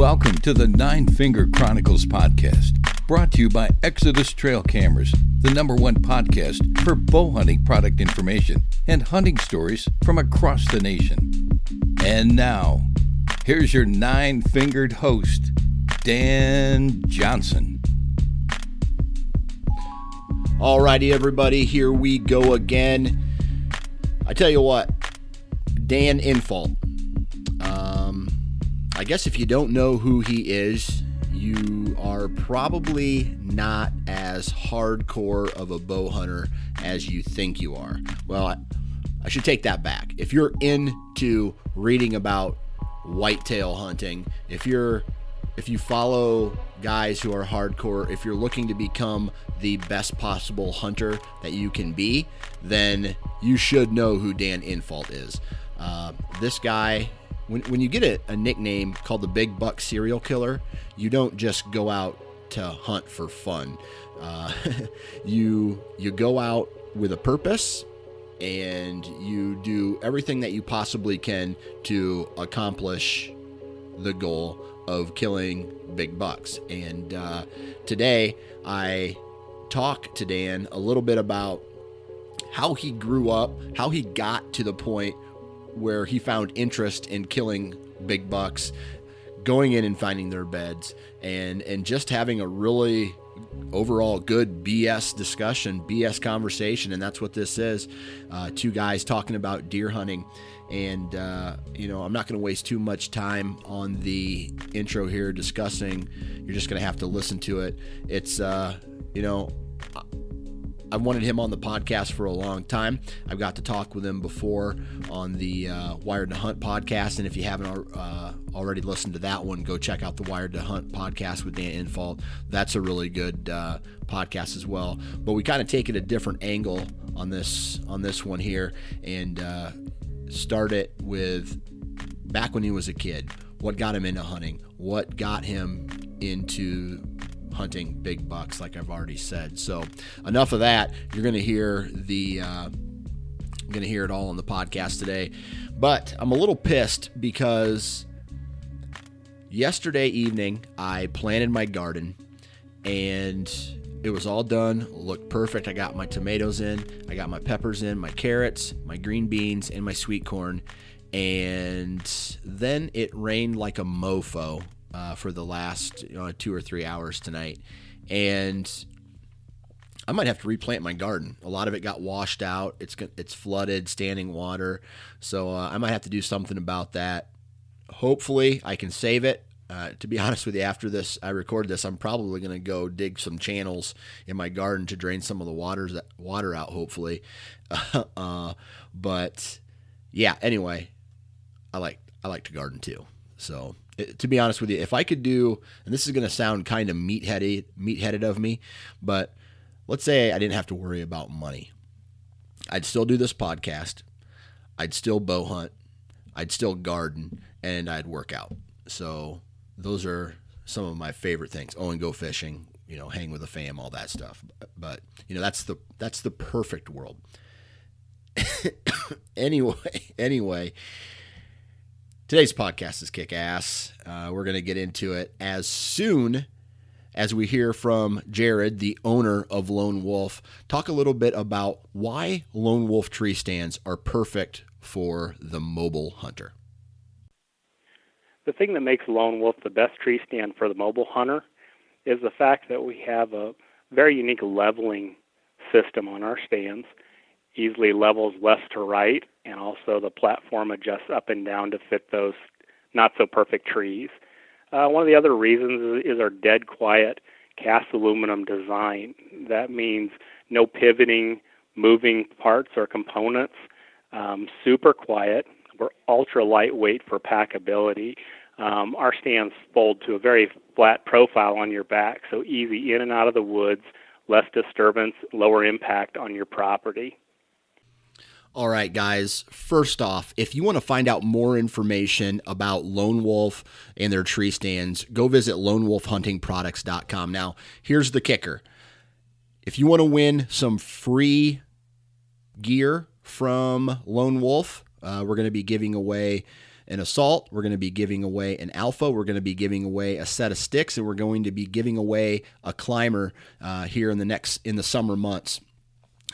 Welcome to the Nine Finger Chronicles podcast, brought to you by Exodus Trail Cameras, the number one podcast for bow hunting product information and hunting stories from across the nation. And now, here's your nine fingered host, Dan Johnson. Alrighty, everybody, here we go again. I tell you what, Dan Infalt. Um, I guess if you don't know who he is, you are probably not as hardcore of a bow hunter as you think you are. Well, I, I should take that back. If you're into reading about whitetail hunting, if you're if you follow guys who are hardcore, if you're looking to become the best possible hunter that you can be, then you should know who Dan Infalt is. Uh, this guy, when, when you get a, a nickname called the Big Buck Serial Killer, you don't just go out to hunt for fun. Uh, you you go out with a purpose and you do everything that you possibly can to accomplish the goal of killing big bucks. And uh, today I talk to Dan a little bit about how he grew up, how he got to the point where he found interest in killing big bucks, going in and finding their beds, and and just having a really overall good BS discussion, BS conversation, and that's what this is. Uh, two guys talking about deer hunting, and uh, you know I'm not going to waste too much time on the intro here discussing. You're just going to have to listen to it. It's uh, you know. I've wanted him on the podcast for a long time. I've got to talk with him before on the uh, Wired to Hunt podcast. And if you haven't uh, already listened to that one, go check out the Wired to Hunt podcast with Dan Infalt. That's a really good uh, podcast as well. But we kind of take it a different angle on this on this one here and uh, start it with back when he was a kid. What got him into hunting? What got him into hunting big bucks, like I've already said. So enough of that. You're going to hear the. Uh, going to hear it all on the podcast today. But I'm a little pissed because yesterday evening I planted my garden and it was all done, looked perfect. I got my tomatoes in, I got my peppers in, my carrots, my green beans, and my sweet corn. And then it rained like a mofo uh, for the last two or three hours tonight, and I might have to replant my garden. A lot of it got washed out. It's it's flooded, standing water, so uh, I might have to do something about that. Hopefully, I can save it. Uh, to be honest with you, after this, I record this, I'm probably going to go dig some channels in my garden to drain some of the waters that water out. Hopefully, uh, but yeah. Anyway, I like I like to garden too. So to be honest with you, if I could do, and this is going to sound kind of meatheaded, meatheaded of me, but let's say I didn't have to worry about money, I'd still do this podcast, I'd still bow hunt, I'd still garden, and I'd work out. So those are some of my favorite things. Oh, and go fishing, you know, hang with the fam, all that stuff. But you know, that's the that's the perfect world. anyway, anyway. Today's podcast is kick ass. Uh, we're going to get into it as soon as we hear from Jared, the owner of Lone Wolf, talk a little bit about why Lone Wolf tree stands are perfect for the mobile hunter. The thing that makes Lone Wolf the best tree stand for the mobile hunter is the fact that we have a very unique leveling system on our stands easily levels left to right, and also the platform adjusts up and down to fit those not so perfect trees. Uh, one of the other reasons is, our dead quiet cast aluminum design. That means no pivoting, moving parts or components. Um, super quiet. We're ultra lightweight for packability. Um, our stands fold to a very flat profile on your back, so easy in and out of the woods, less disturbance, lower impact on your property. All right, guys. First off, if you want to find out more information about Lone Wolf and their tree stands, go visit lonewolfhuntingproducts.com. Now, here's the kicker if you want to win some free gear from Lone Wolf, uh, we're going to be giving away an assault. We're going to be giving away an alpha. We're going to be giving away a set of sticks, and we're going to be giving away a climber uh, here in the next in the summer months.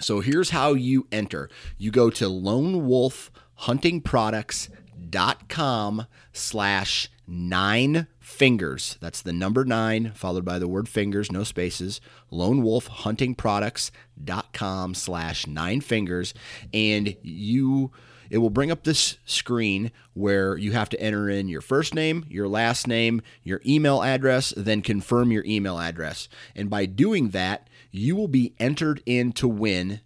So here's how you enter. You go to lonewolfhuntingproducts.com slash nine fingers. That's the number nine, followed by the word fingers, no spaces. lonewolfhuntingproducts.com slash nine fingers. And you it will bring up this screen where you have to enter in your first name, your last name, your email address, then confirm your email address. And by doing that, you will be entered in to win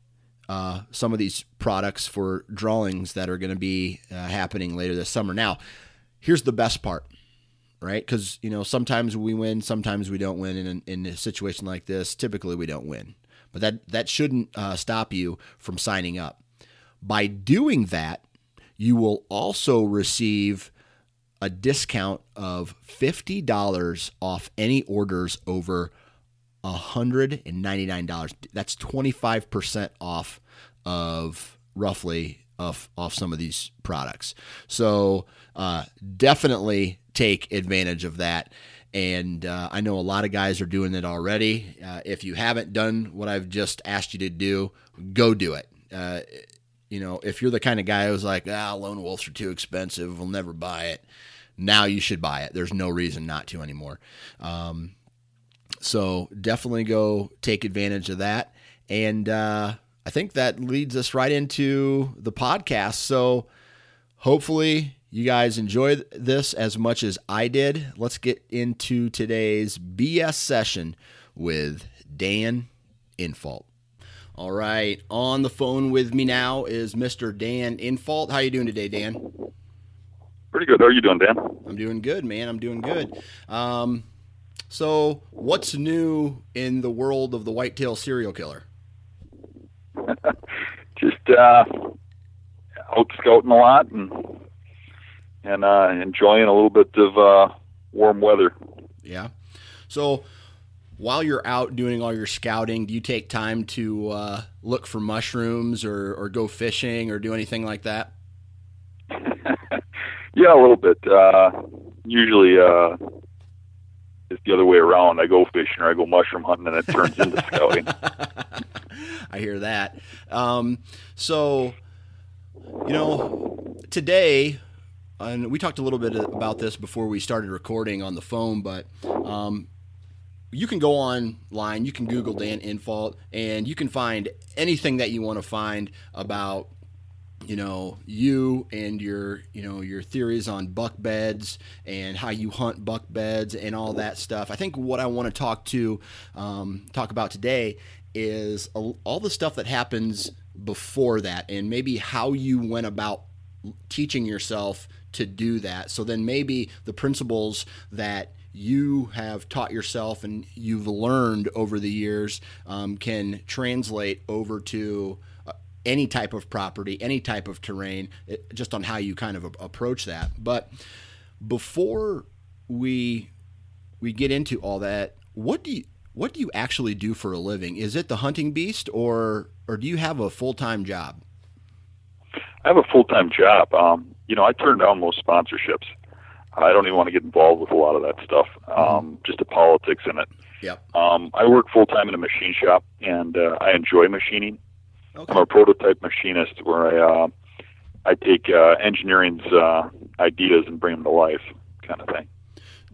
uh, some of these products for drawings that are going to be uh, happening later this summer. Now, here's the best part, right? Because you know sometimes we win, sometimes we don't win. In, in a situation like this, typically we don't win, but that that shouldn't uh, stop you from signing up. By doing that, you will also receive a discount of $50 off any orders over $199. That's 25% off of roughly off, off some of these products. So uh, definitely take advantage of that. And uh, I know a lot of guys are doing it already. Uh, if you haven't done what I've just asked you to do, go do it. Uh, you know, if you're the kind of guy who's like, ah, lone wolves are too expensive, we'll never buy it. Now you should buy it. There's no reason not to anymore. Um, so definitely go take advantage of that. And uh, I think that leads us right into the podcast. So hopefully you guys enjoyed this as much as I did. Let's get into today's BS session with Dan Infalt. All right, on the phone with me now is Mr. Dan Infalt. How you doing today, Dan? Pretty good. How are you doing, Dan? I'm doing good, man. I'm doing good. Um, so, what's new in the world of the whitetail serial killer? Just uh, out scouting a lot and and uh, enjoying a little bit of uh, warm weather. Yeah. So, while you're out doing all your scouting, do you take time to uh, look for mushrooms or, or go fishing or do anything like that? yeah, a little bit. Uh, usually, uh, it's the other way around. I go fishing or I go mushroom hunting, and it turns into scouting. I hear that. Um, so, you know, today, and we talked a little bit about this before we started recording on the phone, but um, you can go online, you can Google Dan Infalt, and you can find anything that you want to find about you know you and your you know your theories on buck beds and how you hunt buck beds and all that stuff. I think what I want to talk to um, talk about today is all the stuff that happens before that and maybe how you went about teaching yourself to do that. So then maybe the principles that you have taught yourself and you've learned over the years um, can translate over to any type of property, any type of terrain, it, just on how you kind of a- approach that. But before we we get into all that, what do you what do you actually do for a living? Is it the hunting beast, or or do you have a full time job? I have a full time job. Um, you know, I turn down most sponsorships. I don't even want to get involved with a lot of that stuff. Mm-hmm. Um, just the politics in it. Yep. Um, I work full time in a machine shop, and uh, I enjoy machining. Okay. I'm a prototype machinist, where I uh, I take uh, engineering's uh, ideas and bring them to life, kind of thing.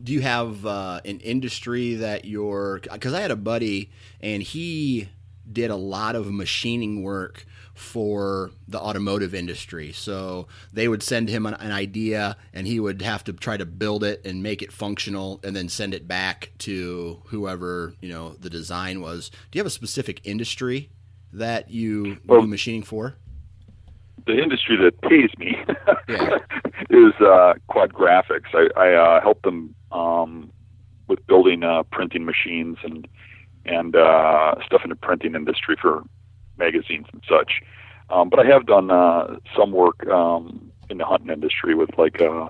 Do you have uh, an industry that you're? Because I had a buddy, and he did a lot of machining work for the automotive industry. So they would send him an, an, idea and he would have to try to build it and make it functional and then send it back to whoever, you know, the design was. Do you have a specific industry that you well, do machining for? The industry that pays me is uh, Quad Graphics. I, I uh, help them um, with building uh, printing machines and and uh, stuff in the printing industry for magazines and such. Um, but I have done uh, some work um, in the hunting industry with like uh,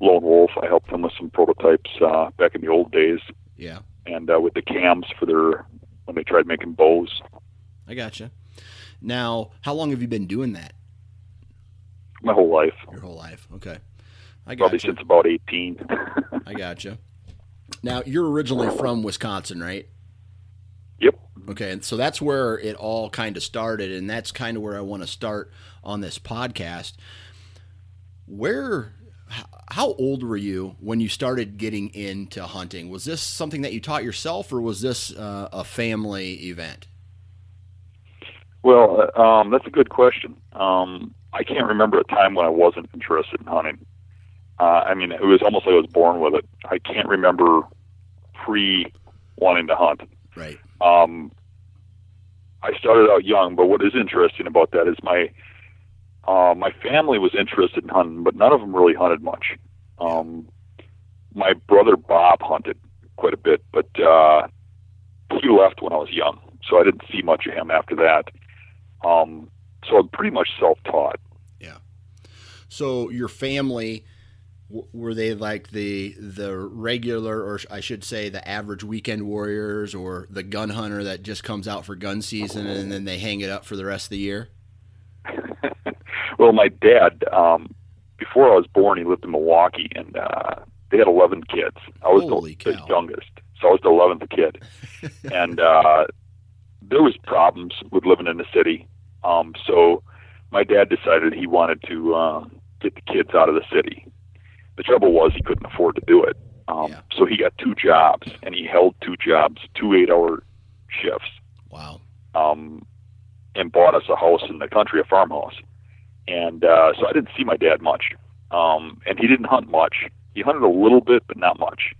Lone Wolf. I helped them with some prototypes uh, back in the old days. Yeah. And uh, with the cams for their when they tried making bows. I gotcha. Now, how long have you been doing that? My whole life. Your whole life. Okay. I got Probably since about 18. I gotcha. Now, you're originally from Wisconsin, right? Yep. Okay, and so that's where it all kind of started, and that's kind of where I want to start on this podcast. Where, how old were you when you started getting into hunting? Was this something that you taught yourself, or was this uh, a family event? Well, uh, um, that's a good question. Um, I can't remember a time when I wasn't interested in hunting. Uh, I mean, it was almost like I was born with it. I can't remember pre wanting to hunt. Right. Um, I started out young, but what is interesting about that is my uh, my family was interested in hunting, but none of them really hunted much. Um, my brother Bob hunted quite a bit, but uh, he left when I was young, so I didn't see much of him after that. Um, so I'm pretty much self-taught. Yeah. So your family were they like the the regular or I should say the average weekend warriors or the gun hunter that just comes out for gun season and then they hang it up for the rest of the year? well, my dad um before I was born he lived in Milwaukee and uh they had 11 kids. I was the, the youngest. So I was the 11th kid. and uh there was problems with living in the city. Um so my dad decided he wanted to uh get the kids out of the city the trouble was he couldn't afford to do it. Um, Yeah. So he got two jobs, and he held two jobs, two eight-hour shifts, Wow. um, and bought us a house in the country, a farmhouse. And uh, so I didn't see my dad much, um, and he didn't hunt much. He hunted a little bit, but not much.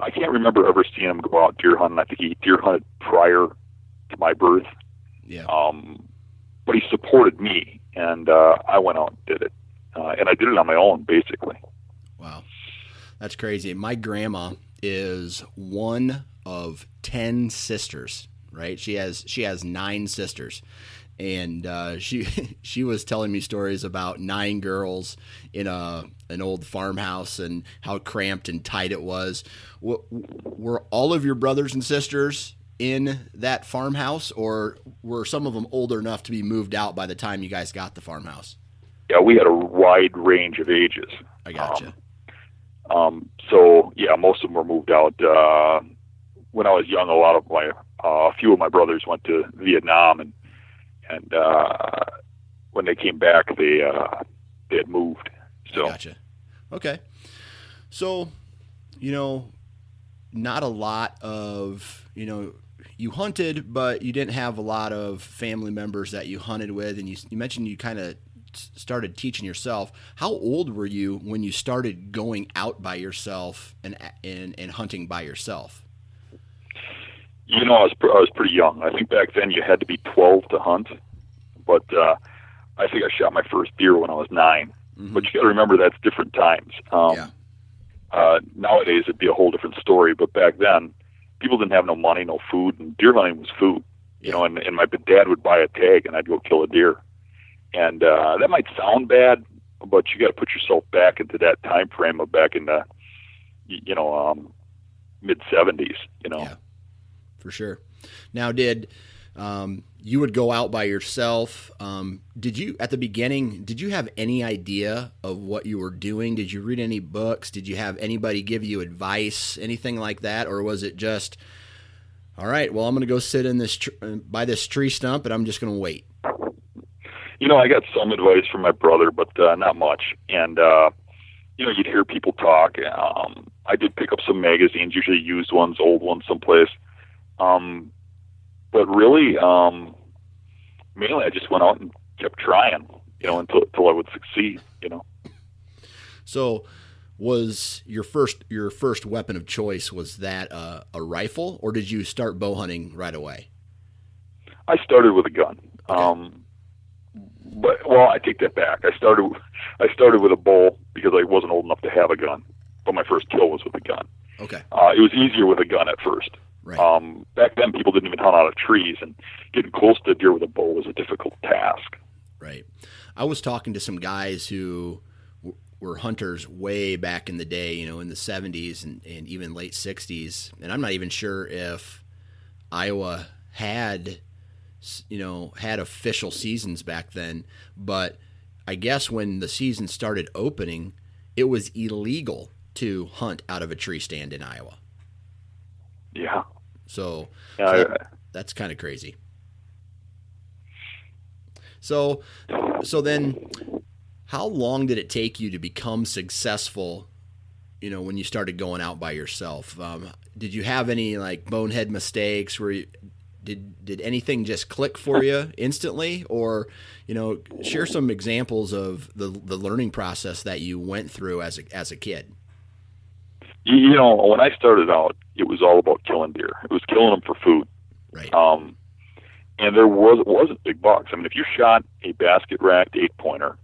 I can't remember ever seeing him go out deer hunting. I think he deer hunted prior to my birth, Yeah. um, but he supported me, and uh, I went out and did it, uh, and I did it on my own, basically. Wow. That's crazy. My grandma is one of 10 sisters, right? She has she has 9 sisters. And uh, she she was telling me stories about nine girls in a an old farmhouse and how cramped and tight it was. W- were all of your brothers and sisters in that farmhouse, or were some of them old enough to be moved out by the time you guys got the farmhouse? Yeah, we had a wide range of ages. I gotcha. Um, um, so yeah, most of them were moved out. Uh, when I was young, a lot of my, uh, a few of my brothers went to Vietnam, and and uh, when they came back, they uh, they had moved. So Gotcha. Okay. So, you know, not a lot of, you know, you hunted, but you didn't have a lot of family members that you hunted with. And you, you mentioned you kind of started teaching yourself. How old were you when you started going out by yourself and, and, and hunting by yourself? you know, I was I was pretty young. I think back then you had to be 12 to hunt, but uh, I think I shot my first deer when I was 9 Mhm. But you got to remember that's different times. Um, Yeah. Uh, nowadays it'd be a whole different story, but back then people didn't have no money, no food, and deer hunting was food. You know, and, and my dad would buy a tag, and I'd go kill a deer. And uh, that might sound bad, but you got to put yourself back into that time frame of back in the, you know, um, mid 70s. You know. Yeah. for sure. Now, did um, you would go out by yourself? Um, did you at the beginning? Did you have any idea of what you were doing? Did you read any books? Did you have anybody give you advice, anything like that, or was it just, all right? Well, I'm going to go sit in this tr- by this tree stump, and I'm just going to wait. you know, I got some advice from my brother, but uh, not much. And uh, you know, you'd hear people talk. Um, I did pick up some magazines, usually used ones, old ones, someplace. Um, but really, um, mainly, I just went out and kept trying. You know, until until I would succeed. You know. So, was your first your first weapon of choice was that uh, a rifle, or did you start bow hunting right away? I started with a gun. Um, but well, I take that back. I started I started with a bow because I wasn't old enough to have a gun. But my first kill was with a gun. Okay. Uh, it was easier with a gun at first. Right. Um, back then, people didn't even hunt out of trees, and getting close to a deer with a bow was a difficult task. Right. I was talking to some guys who w- were hunters way back in the day, you know, in the 70s and, and even late 60s. And I'm not even sure if Iowa had, you know, had official seasons back then. But I guess when the season started opening, it was illegal to hunt out of a tree stand in Iowa. Yeah. So Yeah, so I- that- that's kind of crazy. So, so then, how long did it take you to become successful? You know, when you started going out by yourself, um, did you have any like bonehead mistakes? Where you, did did anything just click for you instantly, or you know, share some examples of the the learning process that you went through as a as a kid? You, you know, when I started out, it was all about killing deer. It was killing them for food. Right. Um, and there was wasn't big bucks. I mean, if you shot a basket racked eight pointer,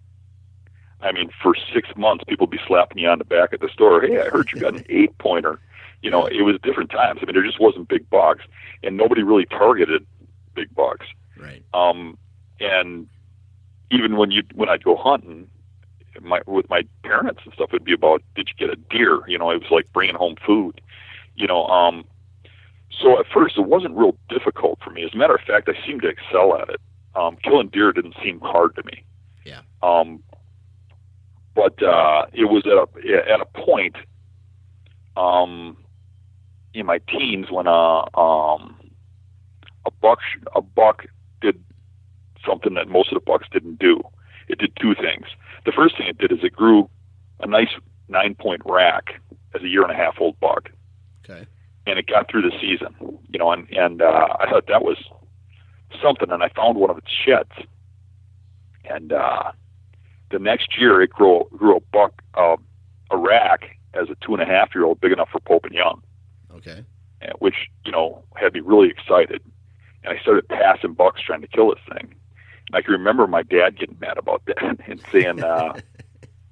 I mean, for six months, people would be slapping you on the back at the store. Hey, I heard you got an eight pointer. You know, it was different times. I mean, there just wasn't big bucks, and nobody really targeted big bucks. Right. Um, and even when you when I'd go hunting, my with my parents and stuff, it'd be about did you get a deer? You know, it was like bringing home food. You know, um, so at first it wasn't real difficult for me. As a matter of fact, I seemed to excel at it. Um, killing deer didn't seem hard to me. Yeah. Um, but uh, it was at a at a point um, in my teens when uh, um, a buck a buck did something that most of the bucks didn't do. It did two things. The first thing it did is it grew a nice nine point rack as a year and a half old buck, Okay. and it got through the season. You know, and and uh, I thought that was something. And I found one of its sheds, and uh, the next year it grew grew a buck uh, a rack as a two and a half year old, big enough for Pope and Young Okay. which you know had me really excited. And I started passing bucks trying to kill this thing. I can remember my dad getting mad about that and saying, uh,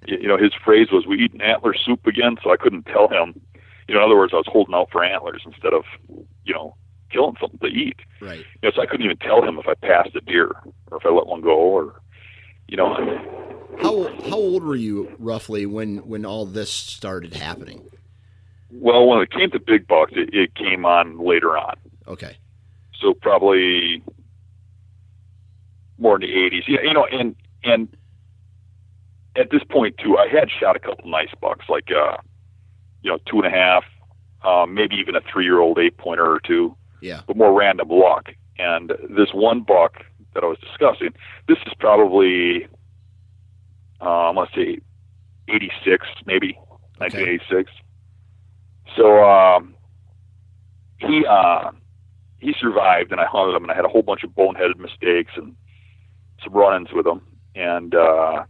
you, you know, his phrase was, "We eat antler soup again." So I couldn't tell him. You know, in other words, I was holding out for antlers instead of, you know, killing something to eat. Right. You know, so I couldn't even tell him if I passed a deer or if I let one go or, you know, How how old were you roughly when when all this started happening? well, when it came to big bucks, it, it came on later on. Okay. so probably more in the 80s. Yeah, you know, and and at this point too, I had shot a couple nice bucks, like uh, you know, two and a half, uh, maybe even a three-year-old eight-pointer or two, Yeah. but more random luck. And this one buck that I was discussing, this is probably, um, let's see, 86, maybe Okay. 1986. So um, he uh, he survived, and I hunted him, and I had a whole bunch of boneheaded mistakes and some run-ins with him, and uh,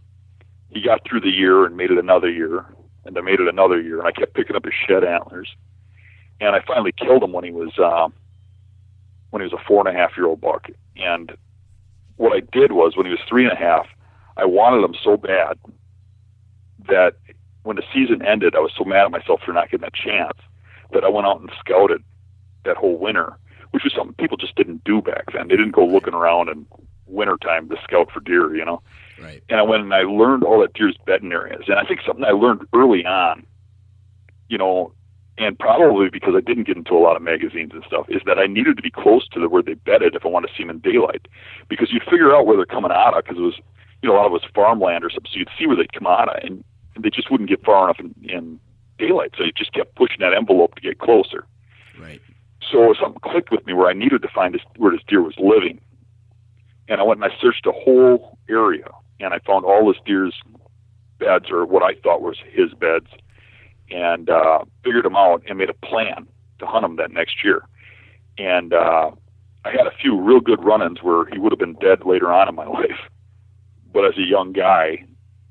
he got through the year and made it another year, and I made it another year, and I kept picking up his shed antlers, and I finally killed him when he was uh, when he was a four and a half year old buck, and what I did was when he was three and a half, I wanted him so bad that when the season ended, I was so mad at myself for not getting a chance that I went out and scouted that whole winter, which was something people just didn't do back then. They didn't go looking around in wintertime to scout for deer, you know. Right. And I went and I learned all that deer's bedding areas. And I think something I learned early on, you know, and probably because I didn't get into a lot of magazines and stuff, is that I needed to be close to the, where they bedded if I wanted to see them in daylight. Because you'd figure out where they're coming out of, because it was, you know, a lot of it was farmland or something, so you'd see where they'd come out of, and, and they just wouldn't get far enough in, in daylight. So you just kept pushing that envelope to get closer. Right. So something clicked with me where I needed to find this, where this deer was living. And I went and I searched a whole area and I found all this deer's beds or what I thought was his beds and uh, figured them out and made a plan to hunt him that next year. And uh, I had a few real good run-ins where he would have been dead later on in my life. But as a young guy,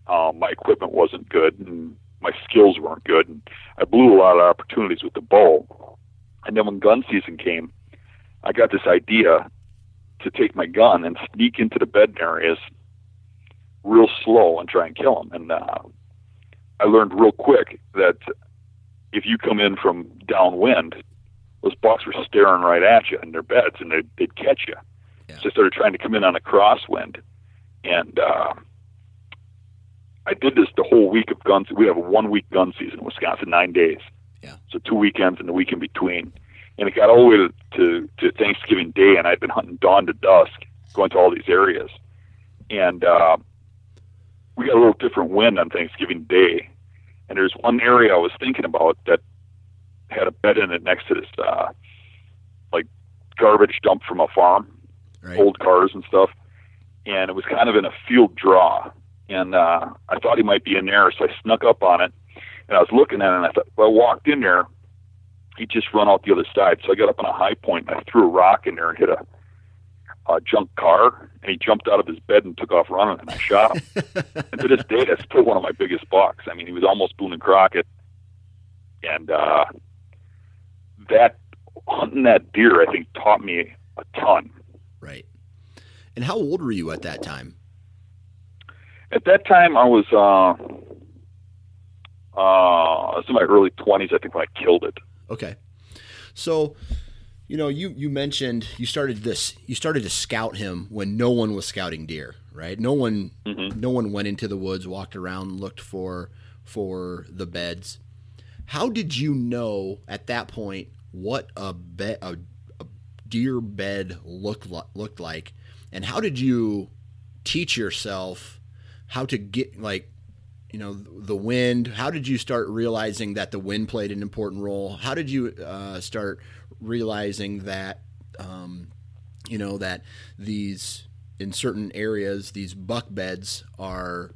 um, my equipment wasn't good and my skills weren't good. And I blew a lot of opportunities with the bow. And then when gun season came, I got this idea to take my gun and sneak into the bed areas real slow and try and kill them. And uh, I learned real quick that if you come in from downwind, those bucks were staring right at you in their beds, and they'd, they'd catch you. Yeah. So I started trying to come in on a crosswind, and uh, I did this the whole week of guns. We have a one week gun season in Wisconsin, nine days. Yeah. So two weekends and the week in between, and it got all the way to, to, to Thanksgiving Day, and I'd been hunting dawn to dusk, going to all these areas, and uh, we got a little different wind on Thanksgiving Day, and there's one area I was thinking about that had a bed in it next to this uh, like garbage dump from a farm, right. old cars and stuff, and it was kind of in a field draw, and uh, I thought he might be in there, so I snuck up on it, and I was looking at it, and I thought, well, I walked in there, he just run out the other side, so I got up on a high point, and I threw a rock in there and hit a a junk car, and he jumped out of his bed and took off running, and I shot him. and to this day, that's still one of my biggest bucks. I mean, he was almost Boone and Crockett, and uh, that hunting that deer, I think, taught me a ton. Right. And how old were you at that time? At that time, I was uh, uh, I was in my early twenties. I think when I killed it. Okay. So you know, you you mentioned you started this. You started to scout him when no one was scouting deer, right? No one, mm-hmm. no one went into the woods, walked around, looked for for the beds. How did you know at that point what a bed, a, a deer bed looked looked like, and how did you teach yourself how to get like you know the wind how did you start realizing that the wind played an important role how did you uh, start realizing that um, you know that these in certain areas these buck beds are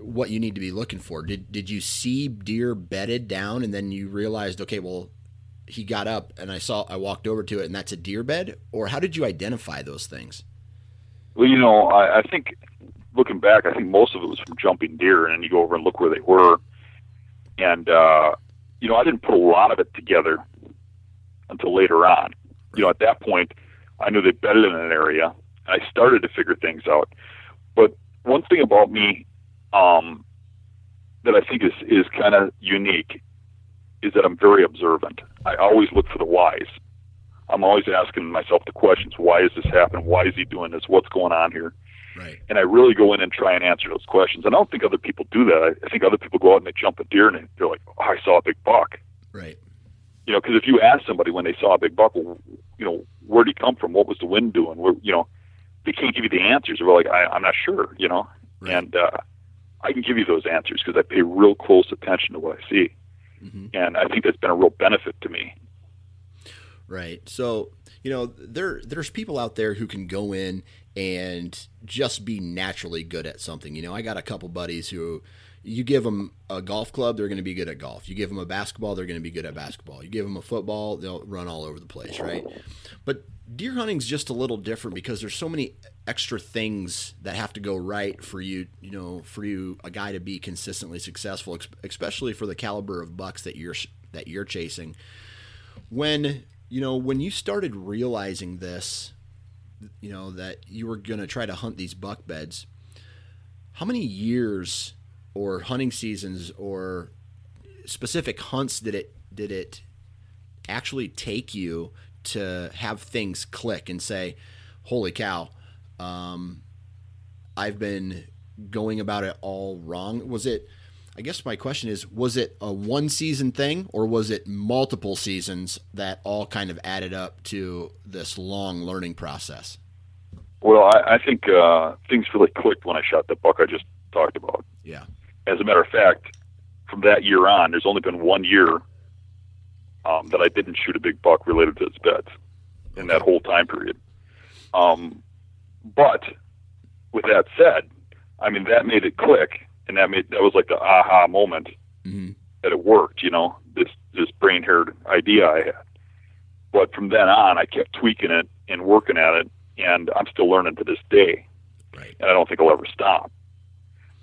what you need to be looking for. Did did you see deer bedded down and then you realized okay, well he got up and I saw I walked over to it and that's a deer bed or how did you identify those things? Well, you know, I, I think looking back, I think most of it was from jumping deer and then you go over and look where they were. And uh you know, I didn't put a lot of it together until later on. You know, at that point, I knew they bedded in an area. I started to figure things out. But one thing about me um, that I think is is kind of unique is that I'm very observant. I always look for the whys. I'm always asking myself the questions: Why is this happening? Why is he doing this? What's going on here? Right. And I really go in and try and answer those questions. And I don't think other people do that. I, think other people go out and they jump a deer and they're like, "Oh, I saw a big buck." Right. You know, because if you ask somebody when they saw a big buck, well, you know, where did he come from? What was the wind doing? Where, you know, they can't give you the answers. They're like, I, I'm not sure. You know, right. and uh, I can give you those answers because I pay real close attention to what I see, mm-hmm. and I think that's been a real benefit to me. Right. So you know, there there's people out there who can go in and just be naturally good at something. You know, I got a couple buddies who you give them a golf club, they're going to be good at golf. You give them a basketball, they're going to be good at basketball. You give them a football, they'll run all over the place, right? But deer hunting's just a little different because there's so many extra things that have to go right for you, you know, for you a guy to be consistently successful, especially for the caliber of bucks that you're that you're chasing. When, you know, when you started realizing this, you know, that you were going to try to hunt these buck beds, how many years or hunting seasons or specific hunts did it did it actually take you to have things click and say, "Holy cow, um, I've been going about it all wrong"? Was it? I guess my question is: Was it a one season thing, or was it multiple seasons that all kind of added up to this long learning process? Well, I, I think uh, things really clicked when I shot the buck I just talked about. Yeah. As a matter of fact, from that year on, there's only been one year um, that I didn't shoot a big buck related to its beds in that whole time period. Um, but with that said, I mean that made it click, and that made that was like the aha moment mm-hmm. that it worked. You know, this this brain haired idea I had. But from then on, I kept tweaking it and working at it, and I'm still learning to this day. Right. And I don't think I'll ever stop.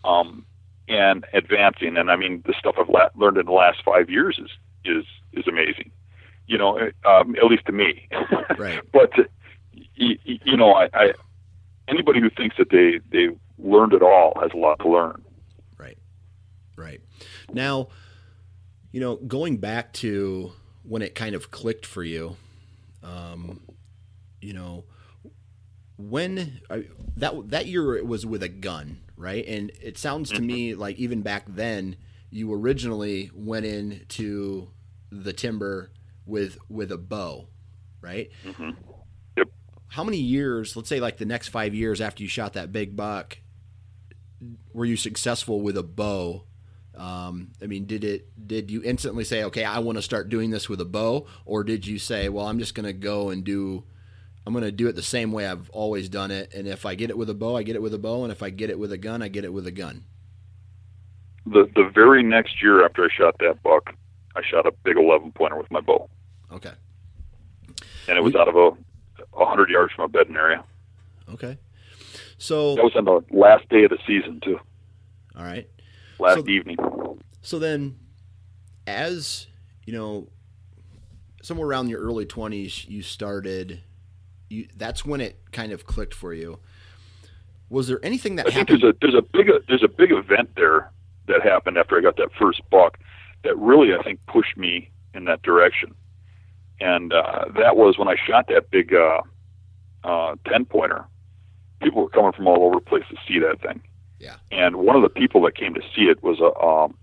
Um, and advancing. And I mean, the stuff I've la- learned in the last five years is is is amazing. You know, um, at least to me. Right. but you, you know, I, I anybody who thinks that they they learned it all has a lot to learn. Right. Right. Now, You know, going back to when it kind of clicked for you, um, you know, when uh, that that year it was with a gun, right? And it sounds to me like even back then you originally went into the timber with with a bow, right? Mm-hmm. Yep. How many years, let's say like the next 5 years after you shot that big buck, were you successful with a bow? Um, I mean, did it? Did you instantly say, "Okay, I want to start doing this with a bow," or did you say, "Well, I'm just going to go and do I'm going to do it the same way I've always done it. And if I get it with a bow, I get it with a bow. And if I get it with a gun, I get it with a gun. The the very next year after I shot that buck, I shot a big 11 pointer with my bow. Okay. And it was out of a, a hundred yards from a bedding area. Okay. So that was on the last day of the season too. All right. Last so, evening. So then, as you know, somewhere around your early twenties, you started you, that's when it kind of clicked for you. Was there anything that I happened? think there's a there's a big there's a big event there that happened after I got that first buck that really I think pushed me in that direction, and uh, that was when I shot that big uh, uh, ten pointer. People were coming from all over the place to see that thing. Yeah. And one of the people that came to see it was a, um,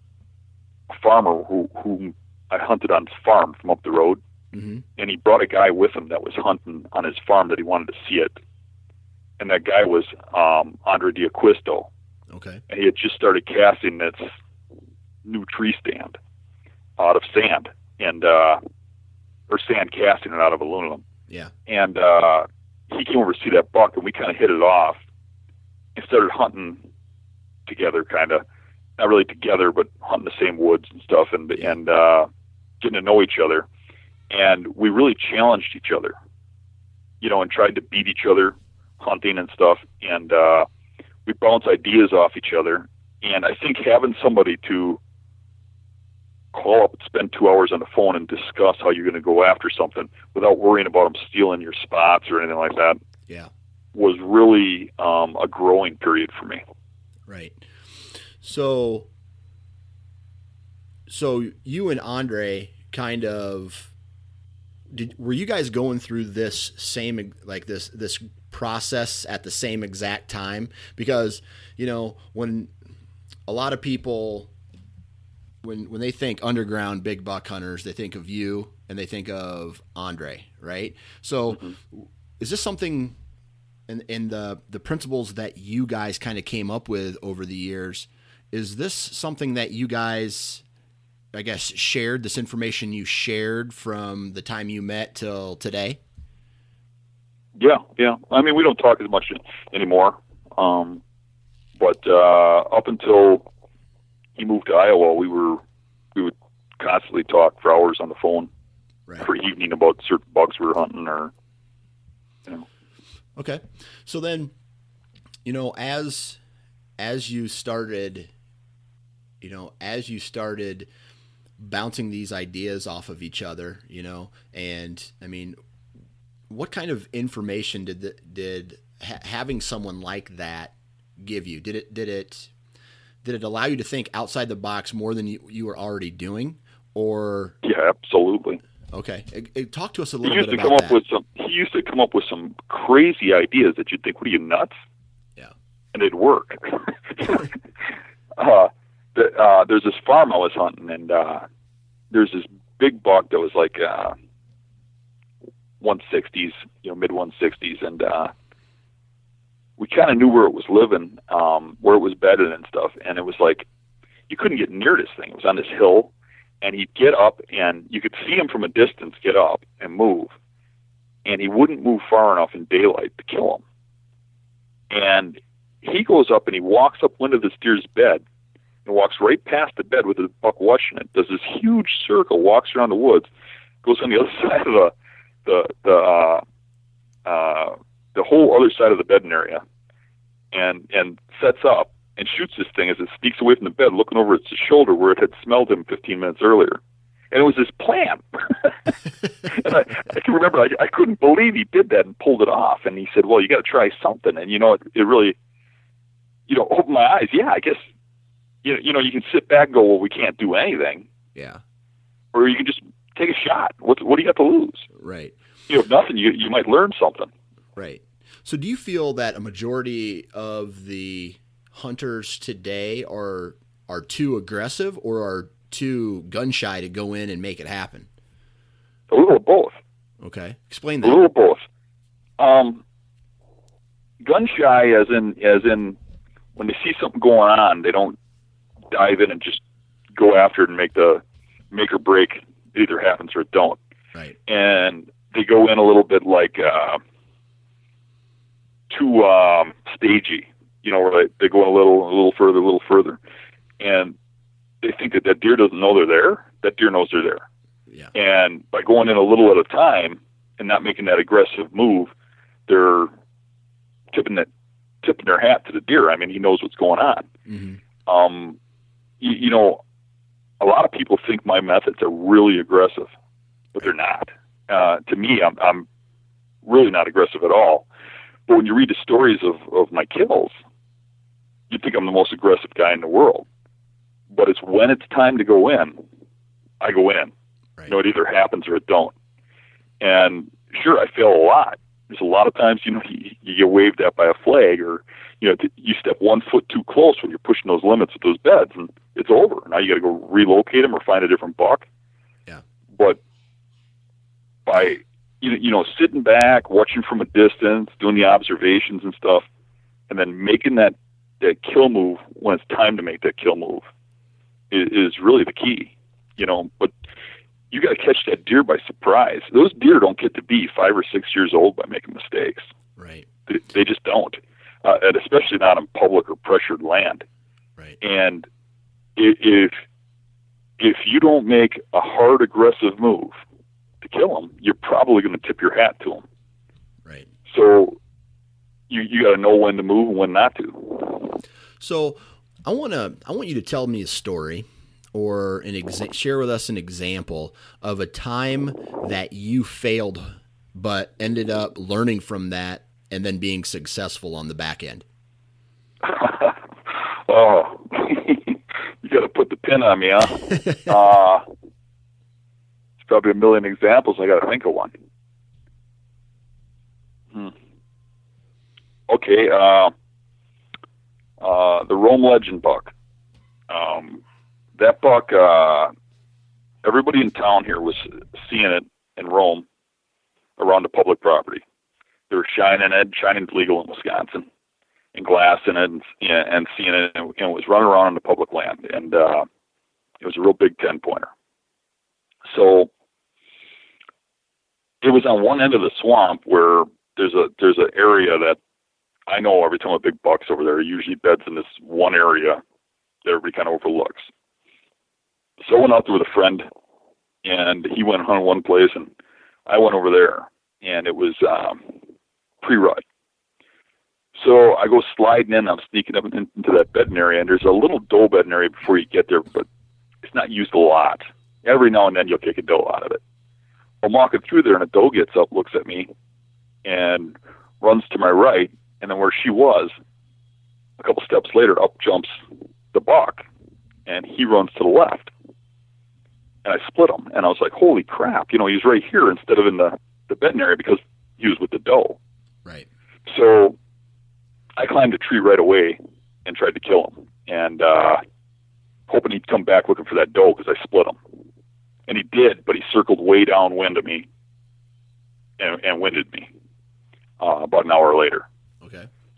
a farmer who who I hunted on his farm from up the road, Mm-hmm. And he brought a guy with him that was hunting on his farm that he wanted to see it. And that guy was um, Andre D'Acquisto. Okay. And he had just started casting this new tree stand out of sand and uh, or sand casting it out of aluminum. Yeah. And uh, he came over to see that buck, and we kind of hit it off and started hunting together, kind of not really together, but hunting the same woods and stuff, and and uh, getting to know each other and we really challenged each other, you know, and tried to beat each other hunting and stuff. And uh, we bounce ideas off each other. And I think having somebody to call up and spend two hours on the phone and discuss how you're going to go after something without worrying about them stealing your spots or anything like that Yeah. was really um, a growing period for me. Right. So, so you and Andre kind of did were you guys going through this same like this this process at the same exact time? Because you know when a lot of people when when they think underground big buck hunters they think of you and they think of Andre right? So mm-hmm. is this something in in the the principles that you guys kind of came up with over the years is this something that you guys I guess shared this information you shared from the time you met till today? Yeah, yeah. I mean, we don't talk as much anymore. Um, but uh, up until he moved to Iowa, we were we would constantly talk for hours on the phone Right. for evening about certain bugs we were hunting or you know. Okay. So then, you know, as as you started, you know, as you started bouncing these ideas off of each other, you know, and I mean, what kind of information did the, did ha- having someone like that give you? Did it did it did it allow you to think outside the box more than you, you were already doing, or Yeah, absolutely. Okay, it, it- talk to us a little He used bit to about come that. up with some. He used to come up with some crazy ideas that you'd think, "What are you nuts?" Yeah. and it'd work. uh, the, uh, there's this farm I was hunting, and uh, there's this big buck that was like uh, 160s, you know, mid 160s, and uh, we kind of knew where it was living, um, where it was bedded and stuff, and it was like you couldn't get near this thing. It was on this hill, and he'd get up, and you could see him from a distance get up and move, and he wouldn't move far enough in daylight to kill him. And he goes up and he walks up into the steer's bed and walks right past the bed with the buck watching it. Does this huge circle, walks around the woods, goes on the other side of the the the uh, uh, the whole other side of the bedding area, and and sets up and shoots this thing as it sneaks away from the bed, looking over its shoulder where it had smelled him 15 minutes earlier. And it was his plan. and I, I can remember I, I couldn't believe he did that and pulled it off. And he said, "Well, you got to try something." And you know, it, it really, you know, opened my eyes. Yeah, I guess, you know, you know, you can sit back and go, "Well, we can't do anything." yeah. or you can just take a shot. What what do you got to lose? Right. You have nothing. You you might learn something. Right. So do you feel that a majority of the hunters today are are too aggressive or are too gun shy to go in and make it happen? A little of both. Okay, explain that. A little of both. Um, gun shy, as in as in when they see something going on, they don't dive in and just go after it and make the make or break. It either happens or it don't. Right. and they go in a little bit like uh, too um, stagey, you know, where they, they go a little, a little further, a little further, and they think that that deer doesn't know they're there. That deer knows they're there, Yeah. and by going in a little at a time and not making that aggressive move, they're tipping that tipping their hat to the deer. I mean, he knows what's going on hmm um, you, you know, a lot of people think my methods are really aggressive, but they're not. Uh, to me, I'm, I'm really not aggressive at all. But when you read the stories of, of my kills, you think I'm the most aggressive guy in the world. But it's when it's time to go in, I go in. Right. You know, it either happens or it don't. And sure, I fail a lot. There's a lot of times, you know, you, you get waved at by a flag, or you know, you step one foot too close when you're pushing those limits with those beds, and it's over. Now you got to go relocate them or find a different buck. Yeah. But by you know, you know, sitting back, watching from a distance, doing the observations and stuff, and then making that that kill move when it's time to make that kill move is, is really the key. You know, but you got to catch that deer by surprise. Those deer don't get to be five or six years old by making mistakes. Right. They, they just don't, uh, and especially not on public or pressured land. Right. And if if you don't make a hard, aggressive move to kill them, you're probably going to tip your hat to them. Right. So you you got to know when to move and when not to. So I want to I want you to tell me a story or an exa- share with us an example of a time that you failed but ended up learning from that and then being successful on the back end. oh, you got to put the pin on me, huh? uh, it's probably a million examples. I got to think of one. Hmm. Okay, uh, uh, the Rome Legend buck. Um, that buck, uh, everybody in town here was seeing it in Rome around the public property. They were shining it. Shining's legal in Wisconsin and glass in it and, and seeing it and it was running around on the public land and uh it was a real big 10 pointer so it was on one end of the swamp where there's a there's an area that I know every time a big buck's over there, usually beds in this one area that everybody kind of overlooks. So I went out there with a friend, and he went hunting one place, and I went over there, and it was um, pre-rut. So I go sliding in. I'm sneaking up in, into that bedding area, and there's a little doe bedding area before you get there, but it's not used a lot. Every now and then you'll kick a doe out of it. I'm walking through there, and a doe gets up, looks at me, and runs to my right, and then where she was, a couple steps later, up jumps the buck, and he runs to the left. And I split him, and I was like, "Holy crap!" You know, he's right here instead of in the the bedding area because he was with the doe. Right. So I climbed a tree right away and tried to kill him, and uh, hoping he'd come back looking for that doe because I split him. And he did, but he circled way downwind of me and, and winded me uh, about an hour later.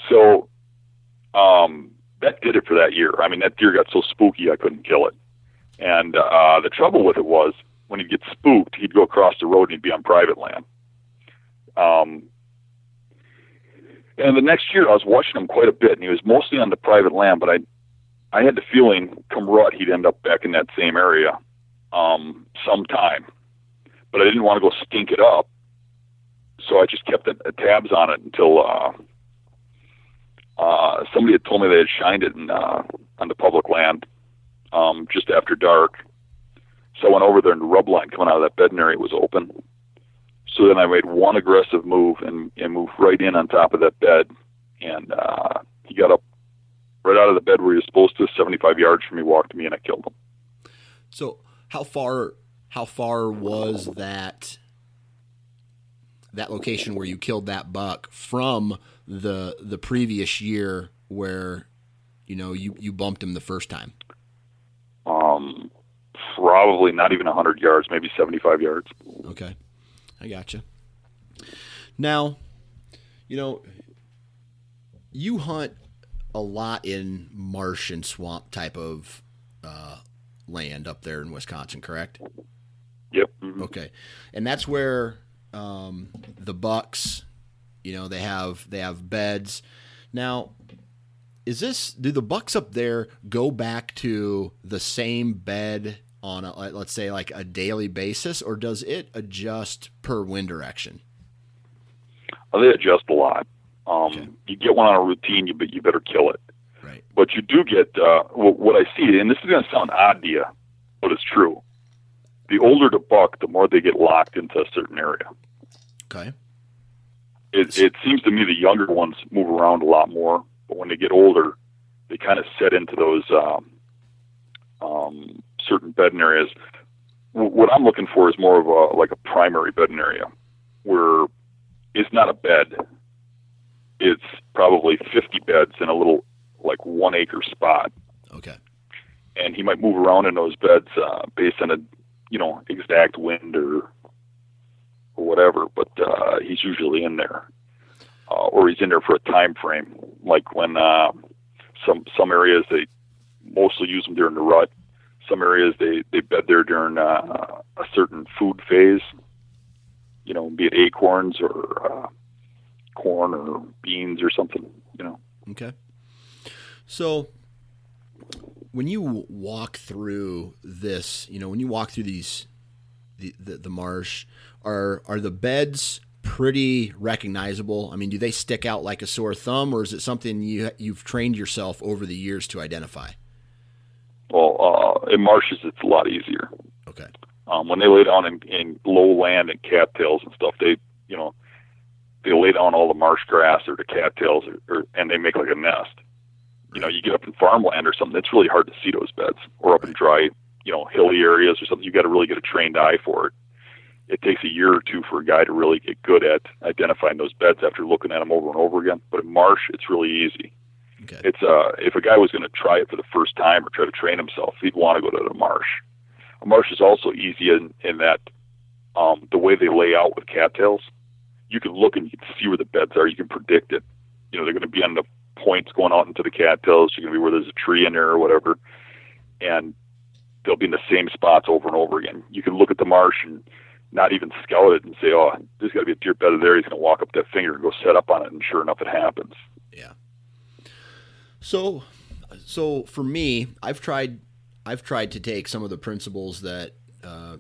So um, that did it for that year. I mean, that deer got so spooky I couldn't kill it. And uh, the trouble with it was when he'd get spooked, he'd go across the road and he'd be on private land. Um, and the next year, I was watching him quite a bit, and he was mostly on the private land. But I, I had the feeling, come rut, he'd end up back in that same area, um, sometime. But I didn't want to go stink it up, so I just kept a tabs on it until uh, uh, somebody had told me they had shined it in, uh, on the public land um, just after dark. So I went over there, and the rub line coming out of that bedding area was open. So then I made one aggressive move and, and moved right in on top of that bed. And uh, he got up right out of the bed where he was supposed to, 75 yards from me, walked to me, and I killed him. So how far how far was that that location where you killed that buck from the the previous year where you know you you bumped him the first time? Um, probably not even 100 yards, maybe 75 yards. Okay, I gotcha. Now, you know, you hunt a lot in marsh and swamp type of uh, land up there in Wisconsin, correct? Yep. Mm-hmm. Okay, and that's where um, the bucks, you know, they have they have beds. Now, is this do the bucks up there go back to the same bed on a, let's say like a daily basis, or does it adjust per wind direction? Well, they adjust a lot. Um, Okay. You get one on a routine, you but you better kill it. Right. But you do get uh, what, what I see, and this is going to sound odd to you, but it's true. The older the buck, the more they get locked into a certain area. Okay. It, it seems to me the younger ones move around a lot more, but when they get older, they kind of set into those um, um, certain bedding areas. W- what I'm looking for is more of a like a primary bedding area, where it's not a bed. It's probably 50 beds in a little like one acre spot, Okay. and he might move around in those beds uh, based on a you know exact wind or or whatever. But uh, he's usually in there, uh, or he's in there for a time frame. Like when uh, some some areas they mostly use them during the rut. Some areas they they bed there during uh, a certain food phase. You know, be it acorns or uh, corn or beans or something. You know. Okay. So when you walk through this, you know, when you walk through these the, the, the marsh, are are the beds pretty recognizable? I mean, do they stick out like a sore thumb or is it something you you've trained yourself over the years to identify? Well, uh, in marshes it's a lot easier. Okay. um, when they lay down in, in low land and cattails and stuff, they, you know, they lay down all the marsh grass or the cattails, or, or and they make like a nest. You know, you get up in farmland or something, it's really hard to see those beds, or up in dry, you know, hilly areas or something. You got to really get a trained eye for it. It takes a year or two for a guy to really get good at identifying those beds after looking at them over and over again. But in marsh, it's really easy. Okay. It's uh, if a guy was going to try it for the first time or try to train himself, he'd want to go to the marsh. A marsh is also easy in, in that um, the way they lay out with cattails, you can look and you can see where the beds are. You can predict it. You know, they're going to be on the points going out into the cattails. You're going to be where there's a tree in there or whatever, and they'll be in the same spots over and over again. You can look at the marsh and not even scout it and say, "Oh, there's got to be a deer bedded there." He's going to walk up that finger and go set up on it, and sure enough, it happens. Yeah. So, so for me, I've tried, I've tried to take some of the principles that uh,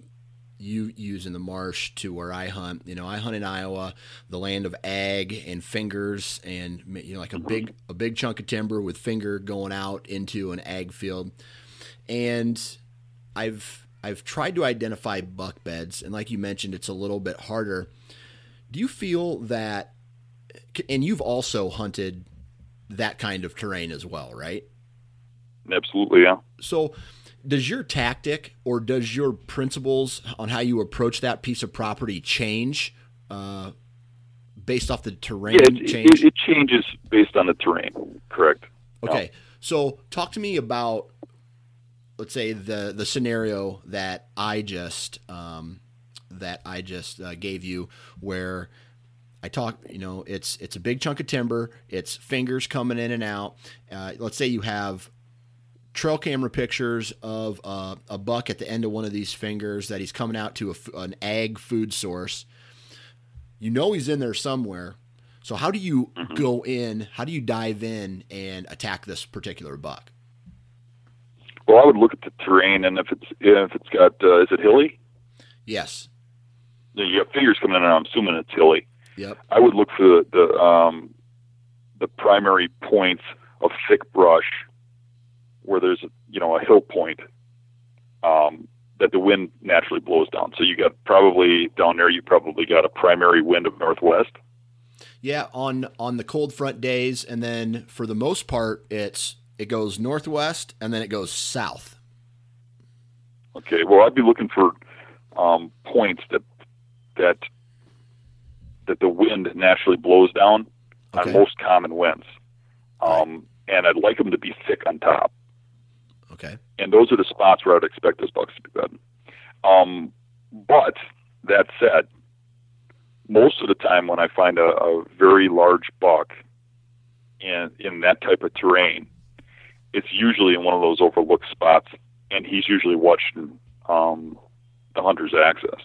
you use in the marsh to where I hunt. You know, I hunt in Iowa, the land of ag and fingers, and you know, like a big, a big chunk of timber with finger going out into an ag field, and I've I've tried to identify buck beds, and like you mentioned, it's a little bit harder. Do you feel that? And you've also hunted that kind of terrain as well, right? Absolutely, yeah. So, does your tactic or does your principles on how you approach that piece of property change uh, based off the terrain Yeah, it, change? it, it changes based on the terrain. Correct. Okay, so talk to me about, let's say the the scenario that I just um, that I just uh, gave you, where I talk, you know, it's it's a big chunk of timber, it's fingers coming in and out. Uh, let's say you have trail camera pictures of uh, a buck at the end of one of these fingers that he's coming out to a an ag food source. You know he's in there somewhere. So how do you go in? How do you dive in and attack this particular buck? Well, I would look at the terrain, and if it's if it's got uh, is it hilly? Yes. You have figures coming in, and I'm assuming it's hilly. Yep. I would look for the the, um, the primary points of thick brush where there's you know a hill point um, that the wind naturally blows down. So you got probably down there. You probably got a primary wind of northwest. Yeah, on on the cold front days, and then for the most part, it's it goes northwest and then it goes south. Okay. Well, I'd be looking for um, points that that that the wind naturally blows down Okay. on most common winds. Um, And I'd like them to be thick on top. Okay. And those are the spots where I'd expect those bucks to be good. Um, but that said, most of the time when I find a, a very large buck in in that type of terrain, it's usually in one of those overlooked spots, and he's usually watching um, the hunter's access.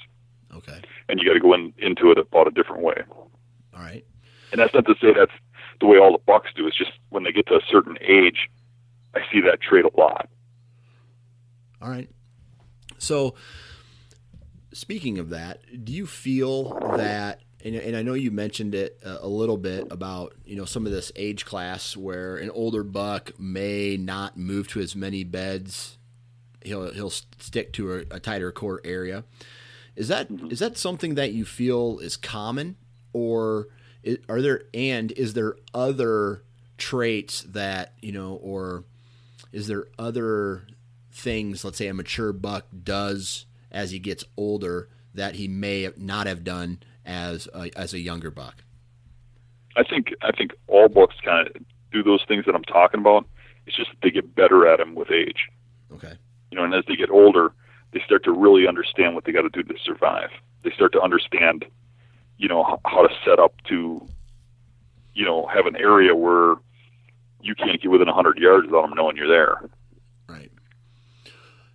Okay. And you got to go in, into it about a different way. All right. And that's not to say that's the way all the bucks do. It's just when they get to a certain age, I see that trait a lot. All right. So, speaking of that, do you feel that, and, and I know you mentioned it a, a little bit about, you know, some of this age class where an older buck may not move to as many beds. He'll he'll stick to a, a tighter core area. Is that mm-hmm. is that something that you feel is common, or are there and is there other traits that you know, or is there other things, let's say a mature buck does as he gets older that he may not have done as a, as a younger buck? I think I think all bucks kind of do those things that I'm talking about. It's just that they get better at them with age. Okay. You know, and as they get older, they start to really understand what they got to do to survive. They start to understand, you know, how to set up to, you know, have an area where you can't get within 100 yards without them knowing you're there. Right.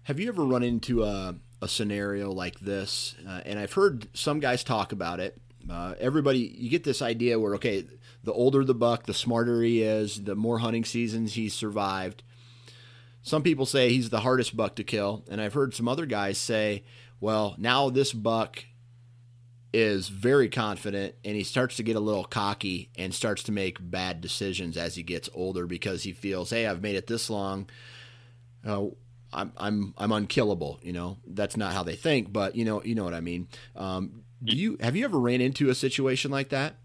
Have you ever run into a, a scenario like this? Uh, and I've heard some guys talk about it. Uh, everybody, you get this idea where, okay, the older the buck, the smarter he is, the more hunting seasons he's survived. Some people say he's the hardest buck to kill. And I've heard some other guys say, well, now this buck is very confident and he starts to get a little cocky and starts to make bad decisions as he gets older because he feels, hey, I've made it this long. Uh, I'm I'm I'm unkillable. You know, that's not how they think, but you know, you know what I mean. Um, do you have you ever ran into a situation like that?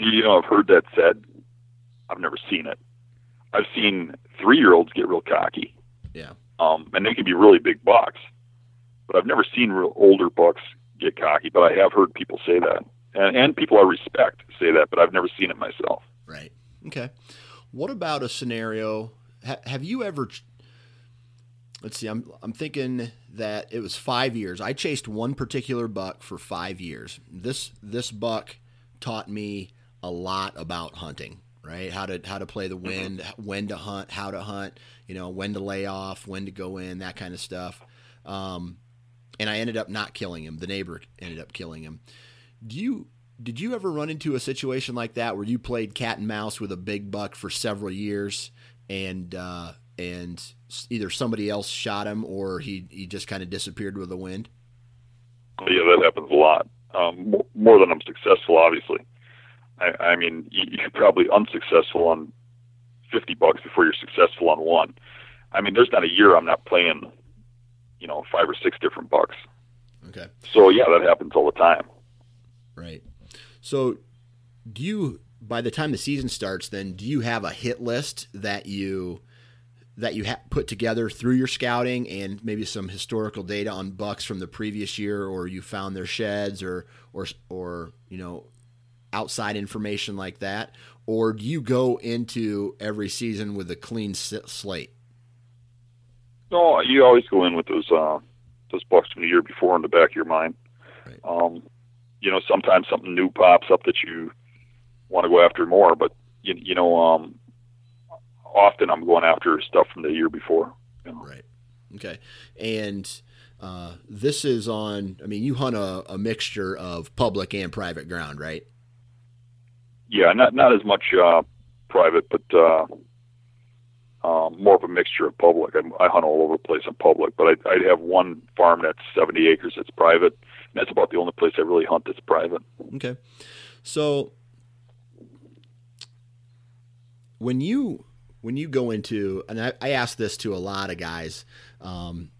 You know, I've heard that said. I've never seen it. I've seen three year olds get real cocky, Yeah. um, and they can be really big bucks. But I've never seen real older bucks get cocky. But I have heard people say that, and, and people I respect say that. But I've never seen it myself. Right. Okay. What about a scenario? Ha- have you ever? Let's see. I'm I'm thinking that it was five years. I chased one particular buck for five years. This this buck taught me a lot about hunting. Right? How to how to play the wind, when to hunt, how to hunt. You know, when to lay off, when to go in, that kind of stuff. Um, and I ended up not killing him. The neighbor ended up killing him. Do you did you ever run into a situation like that where you played cat and mouse with a big buck for several years and uh, and either somebody else shot him or he he just kind of disappeared with the wind? Yeah, that happens a lot. Um, more than I'm successful, obviously. I, I mean, you, you're probably unsuccessful on 50 bucks before you're successful on one. I mean, there's not a year I'm not playing, you know, five or six different bucks. Okay, So yeah, that happens all the time. right. So, do you by the time the season starts, then do you have a hit list that you that you ha- put together through your scouting and maybe some historical data on bucks from the previous year, or you found their sheds, or or or you know outside information like that, or do you go into every season with a clean s- slate? No, you always go in with those uh, those bucks from the year before in the back of your mind. Right. Um, you know, sometimes something new pops up that you want to go after more, but you, you know, um, often I'm going after stuff from the year before. You know. Right. Okay. And uh, this is on. I mean, you hunt a, a mixture of public and private ground, right? Yeah, not not as much uh, private, but uh, um, more of a mixture of public. I, I hunt all over the place on public, but I, I have one farm that's 70 acres that's private. And that's about the only place I really hunt that's private. Okay. So when you when you go into and I, I ask this to a lot of guys, um,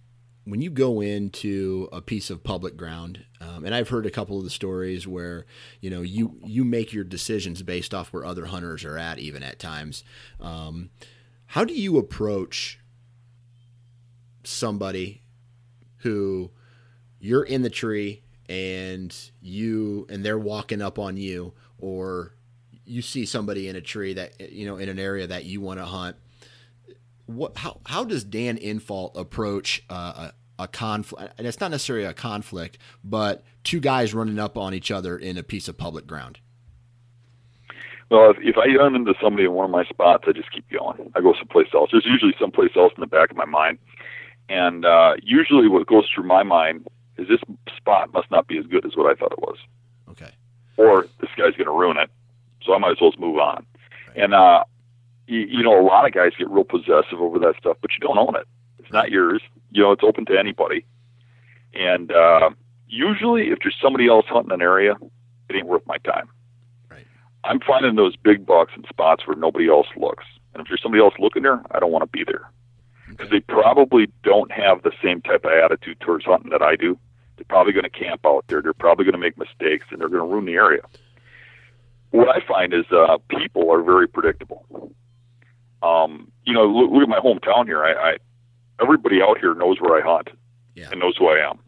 when you go into a piece of public ground, um, and I've heard a couple of the stories where you know you you make your decisions based off where other hunters are at, even at times. Um, how do you approach somebody who you're in the tree and you and they're walking up on you or you see somebody in a tree that you know in an area that you want to hunt what how how does Dan Infalt approach uh, a, a conflict and it's not necessarily a conflict but two guys running up on each other in a piece of public ground well, if, if I run into somebody in one of my spots, I just keep going. I go someplace else. There's usually someplace else in the back of my mind, and uh, usually what goes through my mind is this spot must not be as good as what I thought it was. Okay. Or this guy's going to ruin it, so I might as well move on. And uh, you, you know, a lot of guys get real possessive over that stuff, but you don't own it. It's not yours. You know, it's open to anybody. And uh, usually, if there's somebody else hunting an area, it ain't worth my time. Right. I'm finding those big bucks in spots where nobody else looks. And if there's somebody else looking there, I don't want to be there because they probably don't have the same type of attitude towards hunting that I do. They're probably going to camp out there. They're probably going to make mistakes, and they're going to ruin the area. What I find is uh, people are very predictable. Um, you know, look, look at my hometown here. I, I everybody out here knows where I hunt yeah. and knows who I am.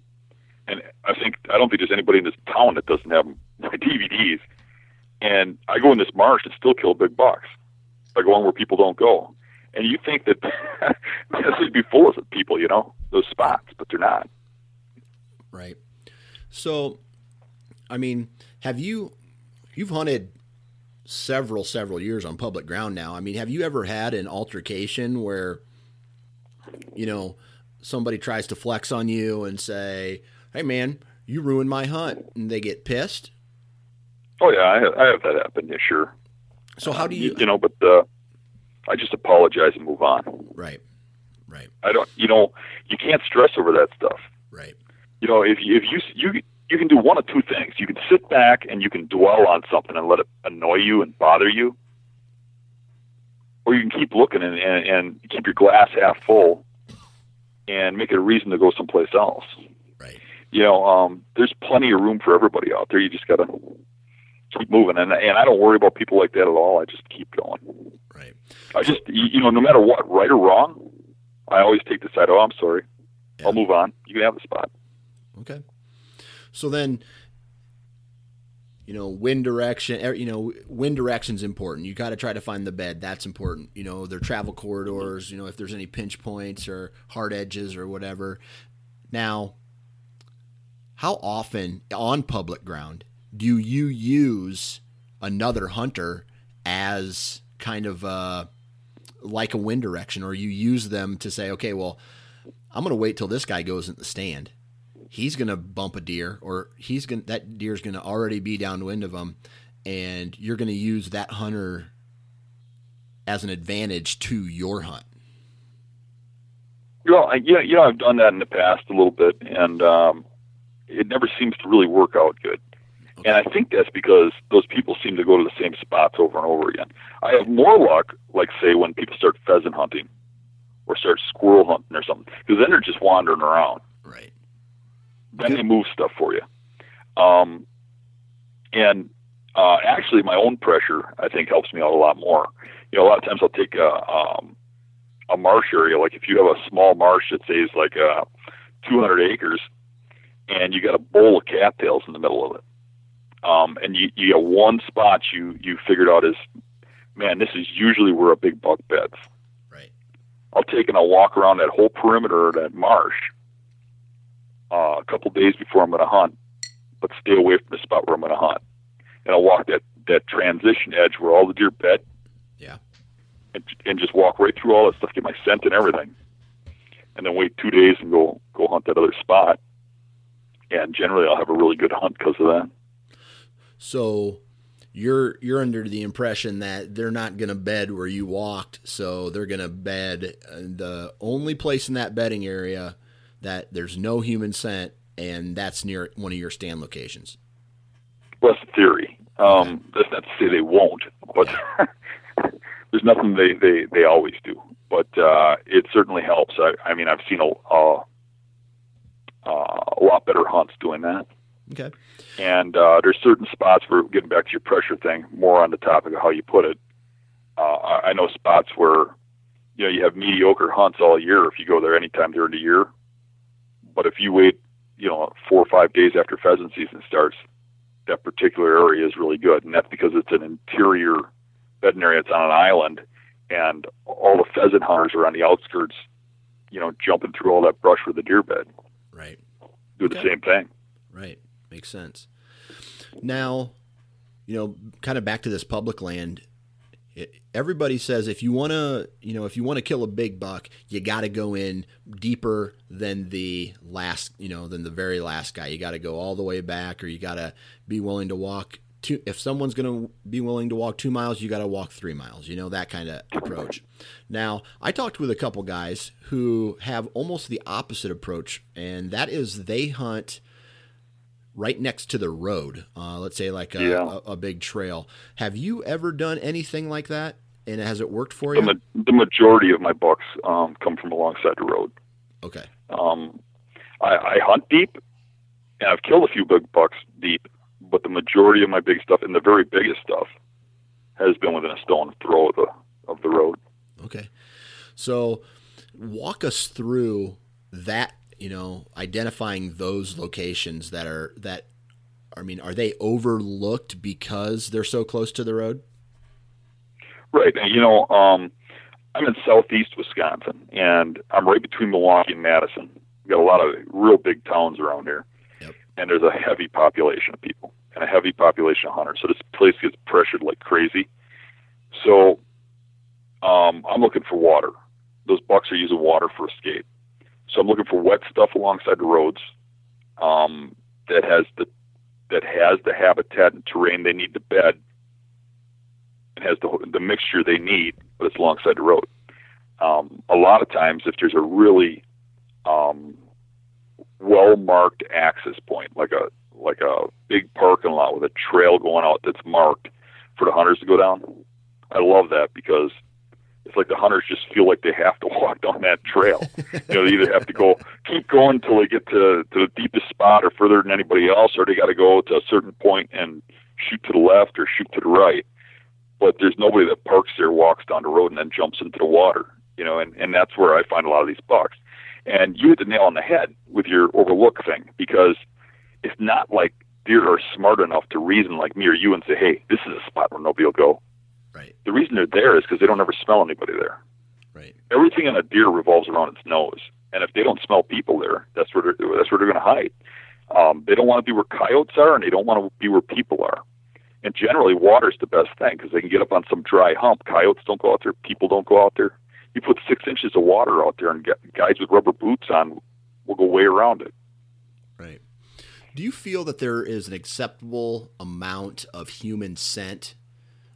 And I think I don't think there's anybody in this town that doesn't have my DVDs. And I go in this marsh and still kill big bucks. I go on where people don't go and you think that this would be full of people, you know, those spots, but they're not. Right. So, I mean, have you you've hunted several several years on public ground now? I mean, have you ever had an altercation where you know somebody tries to flex on you and say, "Hey, man, you ruined my hunt," and they get pissed? Oh yeah, I have, I have that happen. Yeah, sure. So how do you? You, you know, but uh, I just apologize and move on. Right. Right. I don't. You know, you can't stress over that stuff. Right. You know, if you if you you you can do one of two things. You can sit back and you can dwell on something and let it annoy you and bother you, or you can keep looking and, and, and keep your glass half full and make it a reason to go someplace else. Right. You know, um, there's plenty of room for everybody out there. You just gotta keep moving, and and I don't worry about people like that at all. I just keep going. Right. I just you know no matter what, right or wrong, I always take the side. Oh, I'm sorry. Yeah. I'll move on. You can have the spot. Okay. So then, you know, wind direction. Er, you know, wind direction's important. You got to try to find the bed. That's important. You know, their travel corridors. You know, if there's any pinch points or hard edges or whatever. Now, how often on public ground do you use another hunter as kind of uh, like a wind direction, or you use them to say, okay, well, I'm going to wait till this guy goes in the stand. He's going to bump a deer, or he's going that deer's going to already be downwind of him, and you're going to use that hunter as an advantage to your hunt. Well, yeah, you know, I've done that in the past a little bit, and um, it never seems to really work out good. And I think that's because those people seem to go to the same spots over and over again. I have more luck, like say when people start pheasant hunting or start squirrel hunting or something, because then they're just wandering around. Then they move stuff for you. Um, and uh, actually, my own pressure I think helps me out a lot more. You know, a lot of times I'll take a um, a marsh area, like if you have a small marsh that says like uh, 200 acres, and you got a bowl of cattails in the middle of it um, and you, you get one spot you you figured out is, man, this is usually where a big buck beds. Right. I'll take and I'll walk around that whole perimeter of that marsh uh, a couple days before I'm going to hunt, but stay away from the spot where I'm going to hunt. And I'll walk that that transition edge where all the deer bed. Yeah. And, and just walk right through all that stuff, get my scent and everything, and then wait two days and go go hunt that other spot. And generally, I'll have a really good hunt because of that. So you're you're under the impression that they're not going to bed where you walked, so they're going to bed the only place in that bedding area that there's no human scent, and that's near one of your stand locations. Well, that's the theory. Um, That's not to say they won't, but yeah. there's nothing they, they, they always do. But uh, it certainly helps. I, I mean, I've seen a, a, a lot better hunts doing that. Okay. And uh, there's certain spots for getting back to your pressure thing, more on the topic of how you put it. Uh, I know spots where you know you have mediocre hunts all year if you go there anytime during the year, but if you wait you know, four or five days after pheasant season starts, that particular area is really good, and that's because it's an interior bedding area. It's on an island, and all the pheasant hunters are on the outskirts, you know, jumping through all that brush for the deer bed. Right. Do the same thing. Right. Makes sense. Now, you know, kind of back to this public land. Everybody says if you want to, you know, if you want to kill a big buck, you got to go in deeper than the last, you know, than the very last guy. You got to go all the way back, or you got to be willing to walk two. If someone's going to be willing to walk two miles, you got to walk three miles. You know that kind of approach. Now, I talked with a couple guys who have almost the opposite approach, and that is they hunt right next to the road. Uh, let's say like a, yeah. a, a, big trail. Have you ever done anything like that? And has it worked for you? The, the majority of my bucks um, come from alongside the road. Okay. Um, I, I hunt deep, and I've killed a few big bucks deep, but the majority of my big stuff and the very biggest stuff has been within a stone throw of the of the road. Okay. So walk us through that you know, identifying those locations that are that I mean, are they overlooked because they're so close to the road? Right. You know, um, I'm in southeast Wisconsin, and I'm right between Milwaukee and Madison. We got a lot of real big towns around here, yep. and there's a heavy population of people and a heavy population of hunters. So this place gets pressured like crazy. So um, I'm looking for water. Those bucks are using water for escape. So I'm looking for wet stuff alongside the roads um, that has the that has the habitat and terrain they need to bed has the the mixture they need, but it's alongside the road. Um, a lot of times, if there's a really um, well marked access point, like a like a big parking lot with a trail going out that's marked for the hunters to go down, I love that because it's like the hunters just feel like they have to walk down that trail. you know, they either have to go keep going until they get to, to the deepest spot or further than anybody else, or they got to go to a certain point and shoot to the left or shoot to the right. But there's nobody that parks there, walks down the road, and then jumps into the water. You know, and and that's where I find a lot of these bucks. And you hit the nail on the head with your overlook thing because it's not like deer are smart enough to reason like me or you and say, hey, this is a spot where nobody will go Right. The reason they're there is because they don't ever smell anybody there. Right. Everything in a deer revolves around its nose, and if they don't smell people there, that's where they're, that's where they're going to hide. Um, they don't want to be where coyotes are, and they don't want to be where people are. And generally, water's the best thing because they can get up on some dry hump. Coyotes don't go out there. People don't go out there. You put six inches of water out there, and guys with rubber boots on will go way around it. Right. Do you feel that there is an acceptable amount of human scent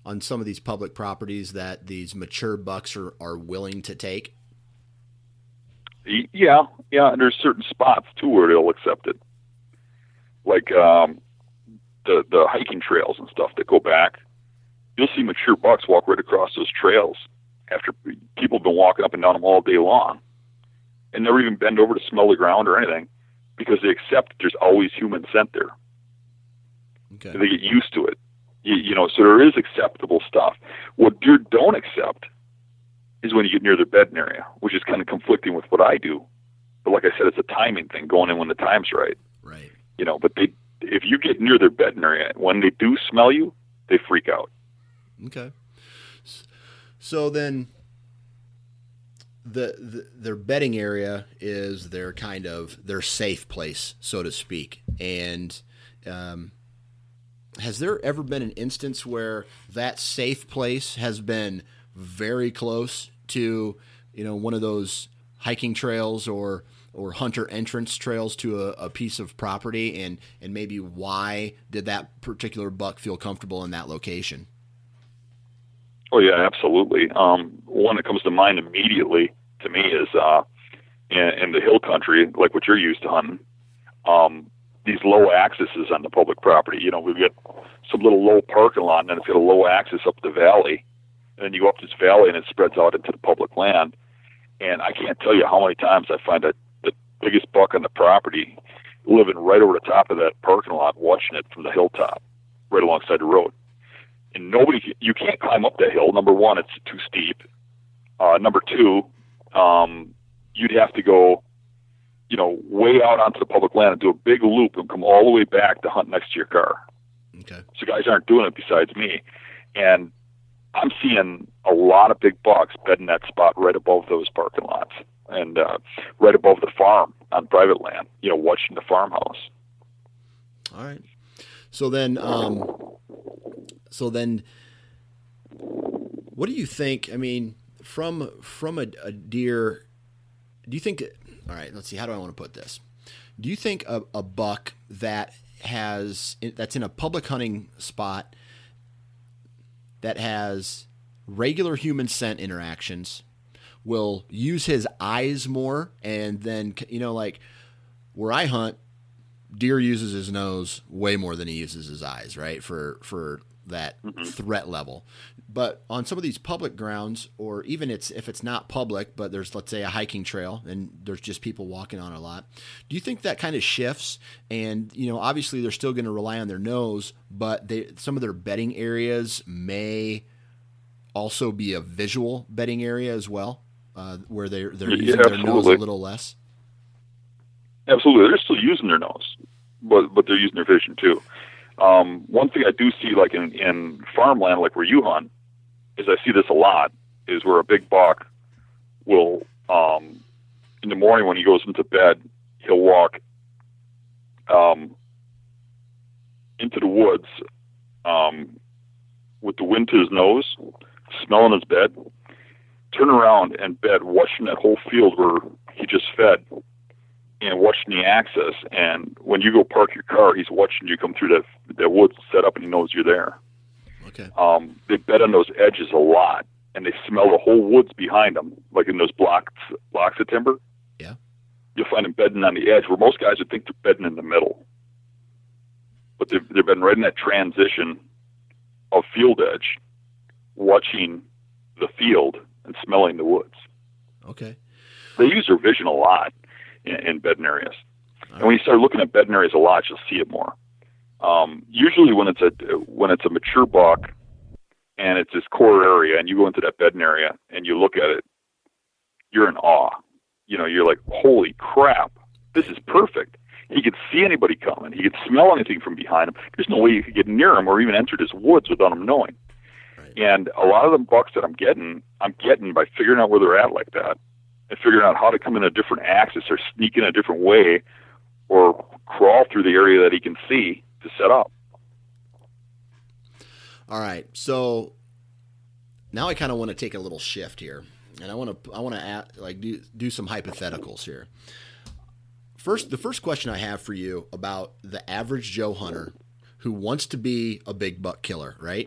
on some of these public properties that these mature bucks are, are willing to take? Yeah, yeah. And there's certain spots too where they'll accept it, like um, the the hiking trails and stuff that go back. You'll see mature bucks walk right across those trails after people have been walking up and down them all day long, and never even bend over to smell the ground or anything, because they accept there's always human scent there. Okay. They get used to it. You, you know, so there is acceptable stuff. What deer don't accept is when you get near their bedding area, which is kind of conflicting with what I do. But like I said, it's a timing thing, going in when the time's right. Right. You know, but they, if you get near their bedding area, when they do smell you, they freak out. Okay. So then, the, the their bedding area is their kind of their safe place, so to speak, and um, has there ever been an instance where that safe place has been very close to you know one of those hiking trails or or hunter entrance trails to a, a, piece of property and and maybe why did that particular buck feel comfortable in that location oh yeah absolutely um, one that comes to mind immediately to me is uh, in, in the hill country like what you're used to hunting um, these low accesses on the public property. You know, we get some little low parking lot, and then it's got a low access up the valley, and then you go up this valley, and it spreads out into the public land. And I can't tell you how many times I find the biggest buck on the property living right over the top of that parking lot, watching it from the hilltop, right alongside the road. And nobody, you can't climb up that hill. Number one, it's too steep. Uh, number two, um, you'd have to go you know, way out onto the public land and do a big loop and come all the way back to hunt next to your car. Okay. So guys aren't doing it besides me, and I'm seeing a lot of big bucks bedding that spot right above those parking lots and uh, right above the farm on private land. You know, watching the farmhouse. All right. So then, um, so then, what do you think? I mean, from from a, a deer, do you think? All right, let's see. How do I want to put this? Do you think a, a buck that has that's in a public hunting spot that has regular human scent interactions will use his eyes more and then you know like where I hunt deer uses his nose way more than he uses his eyes right for for that mm-hmm. threat level. But on some of these public grounds or even it's if it's not public but there's let's say a hiking trail and there's just people walking on a lot do you think that kind of shifts? And you know obviously they're still going to rely on their nose but they some of their bedding areas may also be a visual bedding area as well uh, where they're they're using yeah, their nose a little less? Absolutely. They're still using their nose but but they're using their vision too. Um, one thing I do see, like in, in farmland, like where you hunt, is I see this a lot, is where a big buck will, um, in the morning when he goes into bed, he'll walk um, into the woods um, with the wind to his nose, smelling his bed, turn around and bed, watching that whole field where he just fed, and watching the access. And when you go park your car, he's watching you come through that that woods set up, and he knows you're there. Okay. Um, they bed on those edges a lot, and they smell the whole woods behind them, like in those blocks blocks of timber. Yeah. You'll find them bedding on the edge, where most guys would think they're bedding in the middle, but they've they've been right in that transition of field edge, watching the field and smelling the woods. Okay. They use their vision a lot in, in bedding areas. All and when you start looking at bedding areas a lot, you'll see it more. Um, usually, when it's a when it's a mature buck and it's this core area, and you go into that bedding area and you look at it, you're in awe. You know, you're like, holy crap, this is perfect. He could see anybody coming. He could smell anything from behind him. There's no way you could get near him or even enter his woods without him knowing. And a lot of the bucks that I'm getting, I'm getting by figuring out where they're at like that, and figuring out how to come in a different axis or sneak in a different way, or crawl through the area that he can see to set up. All right, so now I kind of want to take a little shift here, and I want to I want to add, like do do some hypotheticals here. First, the first question I have for you about the average Joe hunter who wants to be a big buck killer, right?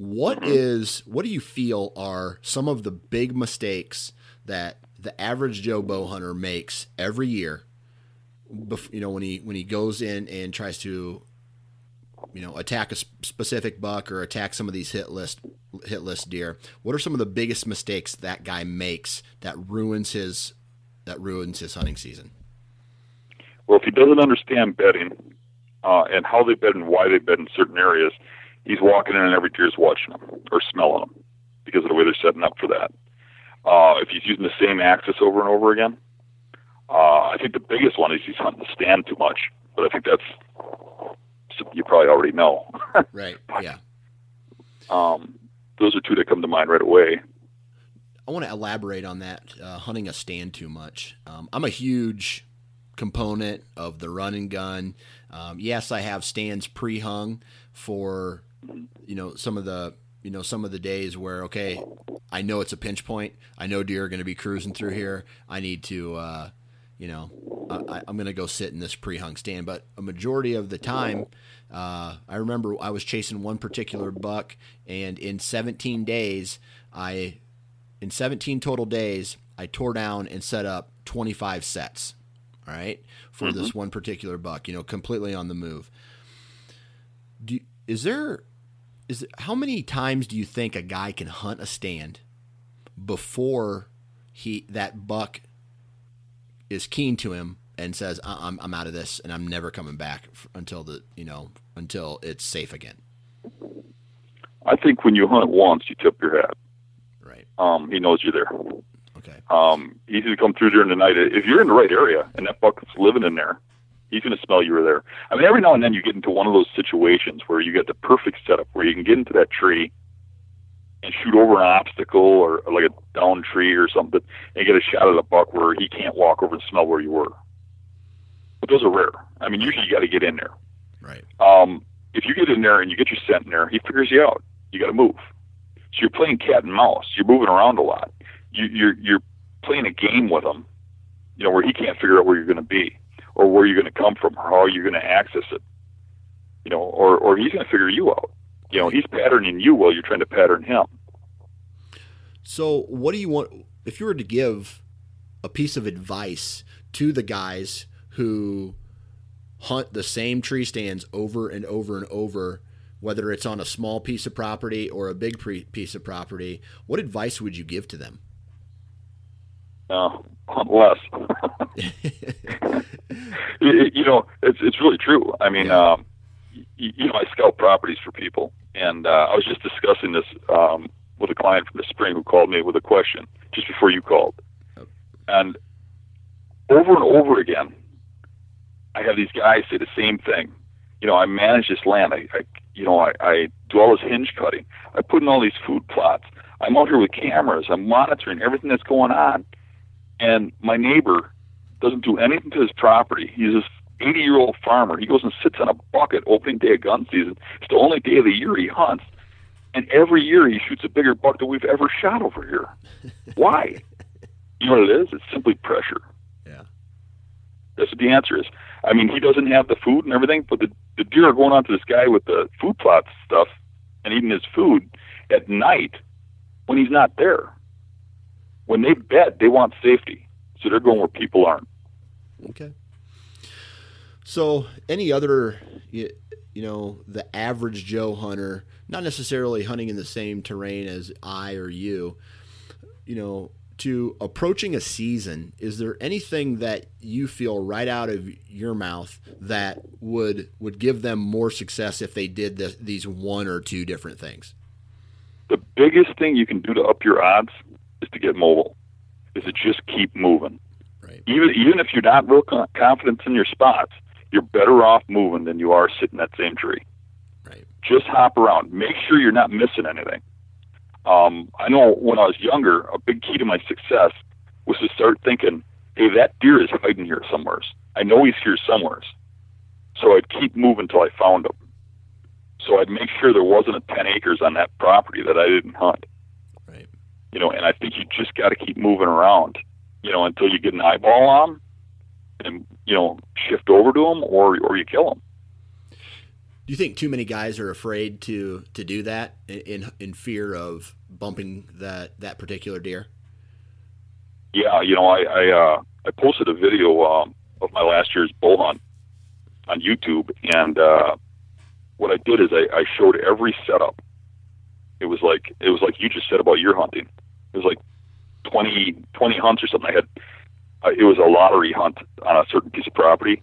What mm-hmm. what do you feel are some of the big mistakes that the average Joe bow hunter makes every year? You know, when he when he goes in and tries to you know attack a specific buck or attack some of these hit list hit list deer what are some of the biggest mistakes that guy makes that ruins his that ruins his hunting season well if he doesn't understand bedding uh, and how they bed and why they bed in certain areas he's walking in and every deer's watching them or smelling them because of the way they're setting up for that uh, if he's using the same axis over and over again uh, i think the biggest one is he's hunting the stand too much but i think that's you probably already know. right. Yeah. Um, those are two that come to mind right away. I want to elaborate on that. Uh, hunting a stand too much. Um, I'm a huge component of the run and gun. Um, yes, I have stands pre-hung for you know some of the you know some of the days where okay, I know it's a pinch point. I know deer are going to be cruising through here. I need to uh, you know I, am going to go sit in this pre-hung stand. But a majority of the time, uh, I remember I was chasing one particular buck, and in 17 days, I, in 17 total days, I tore down and set up 25 sets. All right, for mm-hmm. this one particular buck, you know, completely on the move. Do is there is how many times do you think a guy can hunt a stand before he that buck is keen to him and says, "I'm I'm out of this, and I'm never coming back until the you know until it's safe again." I think when you hunt once, you tip your hat. Right. Um, he knows you're there. Okay. Um, easy to come through during the night. If you're in the right area and that buck's living in there, he's going to smell you were there. I mean, every now and then you get into one of those situations where you get the perfect setup where you can get into that tree and shoot over an obstacle or, or like a down tree or something and get a shot at a buck where he can't walk over and smell where you were. But those are rare. I mean, usually you got to get in there. Right. Um, if you get in there and you get your scent in there, he figures you out. You got to move. So you're playing cat and mouse. You're moving around a lot. You, you're you're playing a game with him. You know where he can't figure out where you're going to be, or where you're going to come from, or how you're going to access it. You know, or or he's going to figure you out. You know, he's patterning you while you're trying to pattern him. So, what do you want if you were to give a piece of advice to the guys who hunt the same tree stands over and over and over, whether it's on a small piece of property or a big pre- piece of property? What advice would you give to them? Uh, hunt less. you know, it's it's really true. I mean, yeah. um, you, you know, I scout properties for people, and uh, I was just discussing this um, with a client from the spring who called me with a question just before you called, and over and over again, I have these guys say the same thing. You know, I manage this land. I, I you know, I, I do all this hinge cutting. I put in all these food plots. I'm out here with cameras. I'm monitoring everything that's going on. And my neighbor doesn't do anything to his property. He's this 80 year old farmer. He goes and sits on a bucket opening day of gun season. It's the only day of the year he hunts. And every year he shoots a bigger buck than we've ever shot over here. Why? You know what it is? It's simply pressure. Yeah. That's what the answer is. I mean, he doesn't have the food and everything, but the, the deer are going on to this guy with the food plots stuff and eating his food at night when he's not there. When they bet, they want safety. So they're going where people aren't. Okay. So, any other, you, you know, the average Joe hunter, not necessarily hunting in the same terrain as I or you, you know, to approaching a season, is there anything that you feel right out of your mouth that would would give them more success if they did this, these one or two different things? The biggest thing you can do to up your odds is to get mobile. Is to just keep moving. Right. Even even if you're not real confident in your spots, you're better off moving than you are sitting that same tree. Right. Just hop around. Make sure you're not missing anything. Um, I know when I was younger, a big key to my success was to start thinking, hey, that deer is hiding here somewhere. I know he's here somewhere. So I'd keep moving till I found him. So I'd make sure there wasn't a 10 acres on that property that I didn't hunt. You know, and I think you just got to keep moving around, you know, until you get an eyeball on him and, you know, shift over to them or, or you kill them. Do you think too many guys are afraid to to do that in in fear of bumping that that particular deer? Yeah, you know, I I, uh, I posted a video um, of my last year's bull hunt on YouTube, and uh, what I did is I, I showed every setup. It was like it was like you just said about your hunting. It was like 20, 20 hunts or something. I had uh, it was a lottery hunt on a certain piece of property,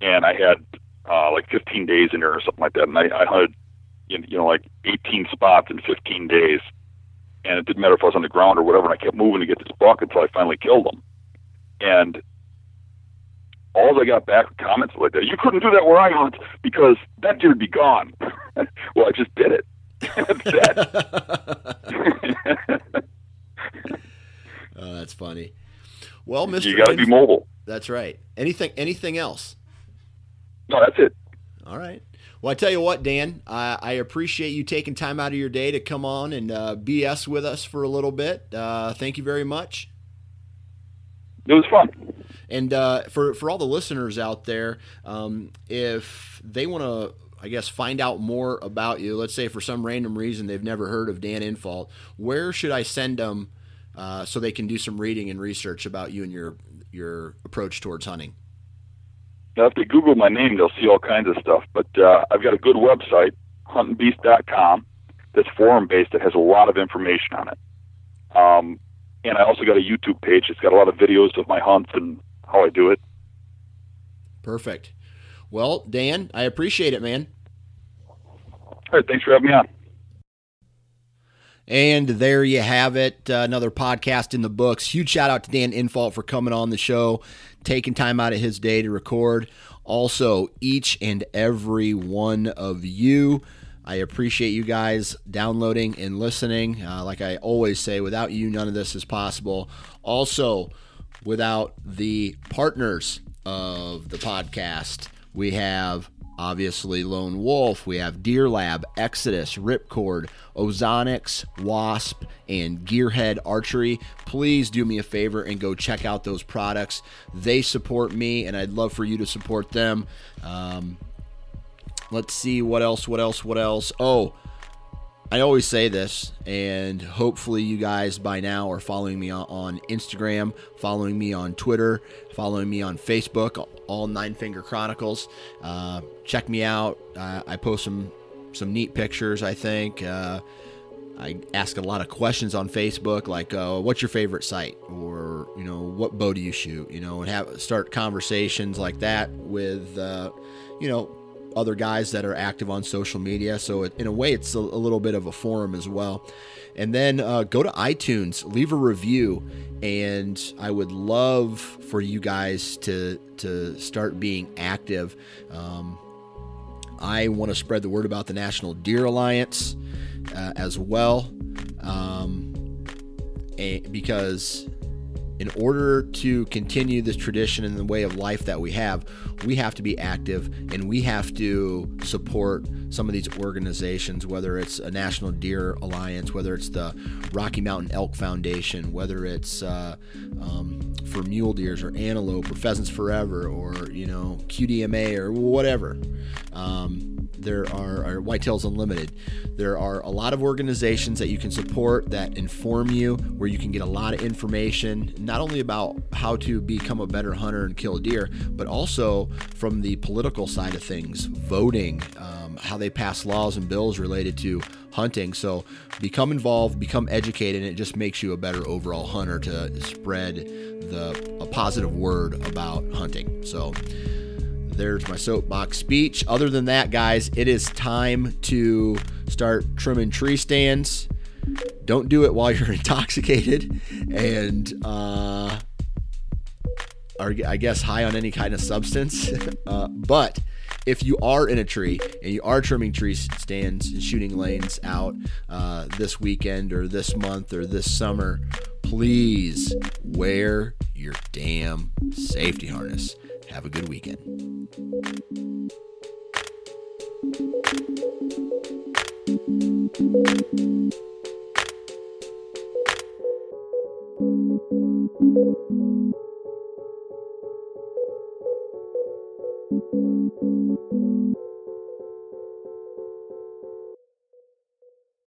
and I had uh, like 15 days in there or something like that. And I, I hunted, you know, like 18 spots in 15 days. And it didn't matter if I was on the ground or whatever. And I kept moving to get this buck until I finally killed him. And all I got back were comments like that. You couldn't do that where I hunt because that deer'd be gone. well, I just did it. That's oh, that's funny. Well, Mr. You got to be mobile. That's right. Anything anything else? No, that's it. All right. Well, I tell you what, Dan, I, I appreciate you taking time out of your day to come on and uh, BS with us for a little bit. Uh, thank you very much. It was fun. And uh, for for all the listeners out there, um, if they want to, I guess, find out more about you, let's say for some random reason they've never heard of Dan Infalt, where should I send them uh, so they can do some reading and research about you and your your approach towards hunting? Now, if they Google my name, they'll see all kinds of stuff. But uh, I've got a good website, huntingbeast.com, that's forum based that has a lot of information on it. Um, and I also got a YouTube page. It's got a lot of videos of my hunts and how I do it. Perfect. Well, Dan, I appreciate it, man. All right, thanks for having me on. And there you have it. Uh, another podcast in the books. Huge shout out to Dan Infalt for coming on the show, taking time out of his day to record. Also, each and every one of you. I appreciate you guys downloading and listening. Uh, like I always say, without you, none of this is possible. Also, without the partners of the podcast, we have obviously Lone Wolf, we have Deer Lab, Exodus, Ripcord, Ozonics, Wasp, and Gearhead Archery. Please do me a favor and go check out those products. They support me, and I'd love for you to support them. Um, let's see what else, what else, what else. Oh, I always say this, and hopefully, you guys by now are following me on Instagram, following me on Twitter, following me on Facebook, all Nine Finger Chronicles. Uh, check me out. Uh, I post some some neat pictures. I think uh, I ask a lot of questions on Facebook, like uh, "What's your favorite sight?" or you know, "What bow do you shoot?" You know, and have start conversations like that with uh, you know other guys that are active on social media. So, it, in a way, it's a, a, little bit of a forum as well. And then uh, go to iTunes, leave a review, and I would love for you guys to to start being active. Um, I want to spread the word about the National Deer Alliance uh, as well, um, because in order to continue this tradition and the way of life that we have, we have to be active and we have to support some of these organizations, whether it's a National Deer Alliance, whether it's the Rocky Mountain Elk Foundation, whether it's uh, um, for mule deers or antelope or pheasants forever or, you know, QDMA or whatever. Um, there are, are Whitetails Unlimited. There are a lot of organizations that you can support that inform you, where you can get a lot of information, not only about how to become a better hunter and kill a deer, but also from the political side of things, voting, um, how they pass laws and bills related to hunting. So become involved, become educated, and it just makes you a better overall hunter to spread the a positive word about hunting. So there's my soapbox speech. Other than that, guys, it is time to start trimming tree stands. Don't do it while you're intoxicated and uh, are, I guess, high on any kind of substance. uh, but if you are in a tree and you are trimming tree stands and shooting lanes out uh, this weekend or this month or this summer, please wear your damn safety harness. Have a good weekend.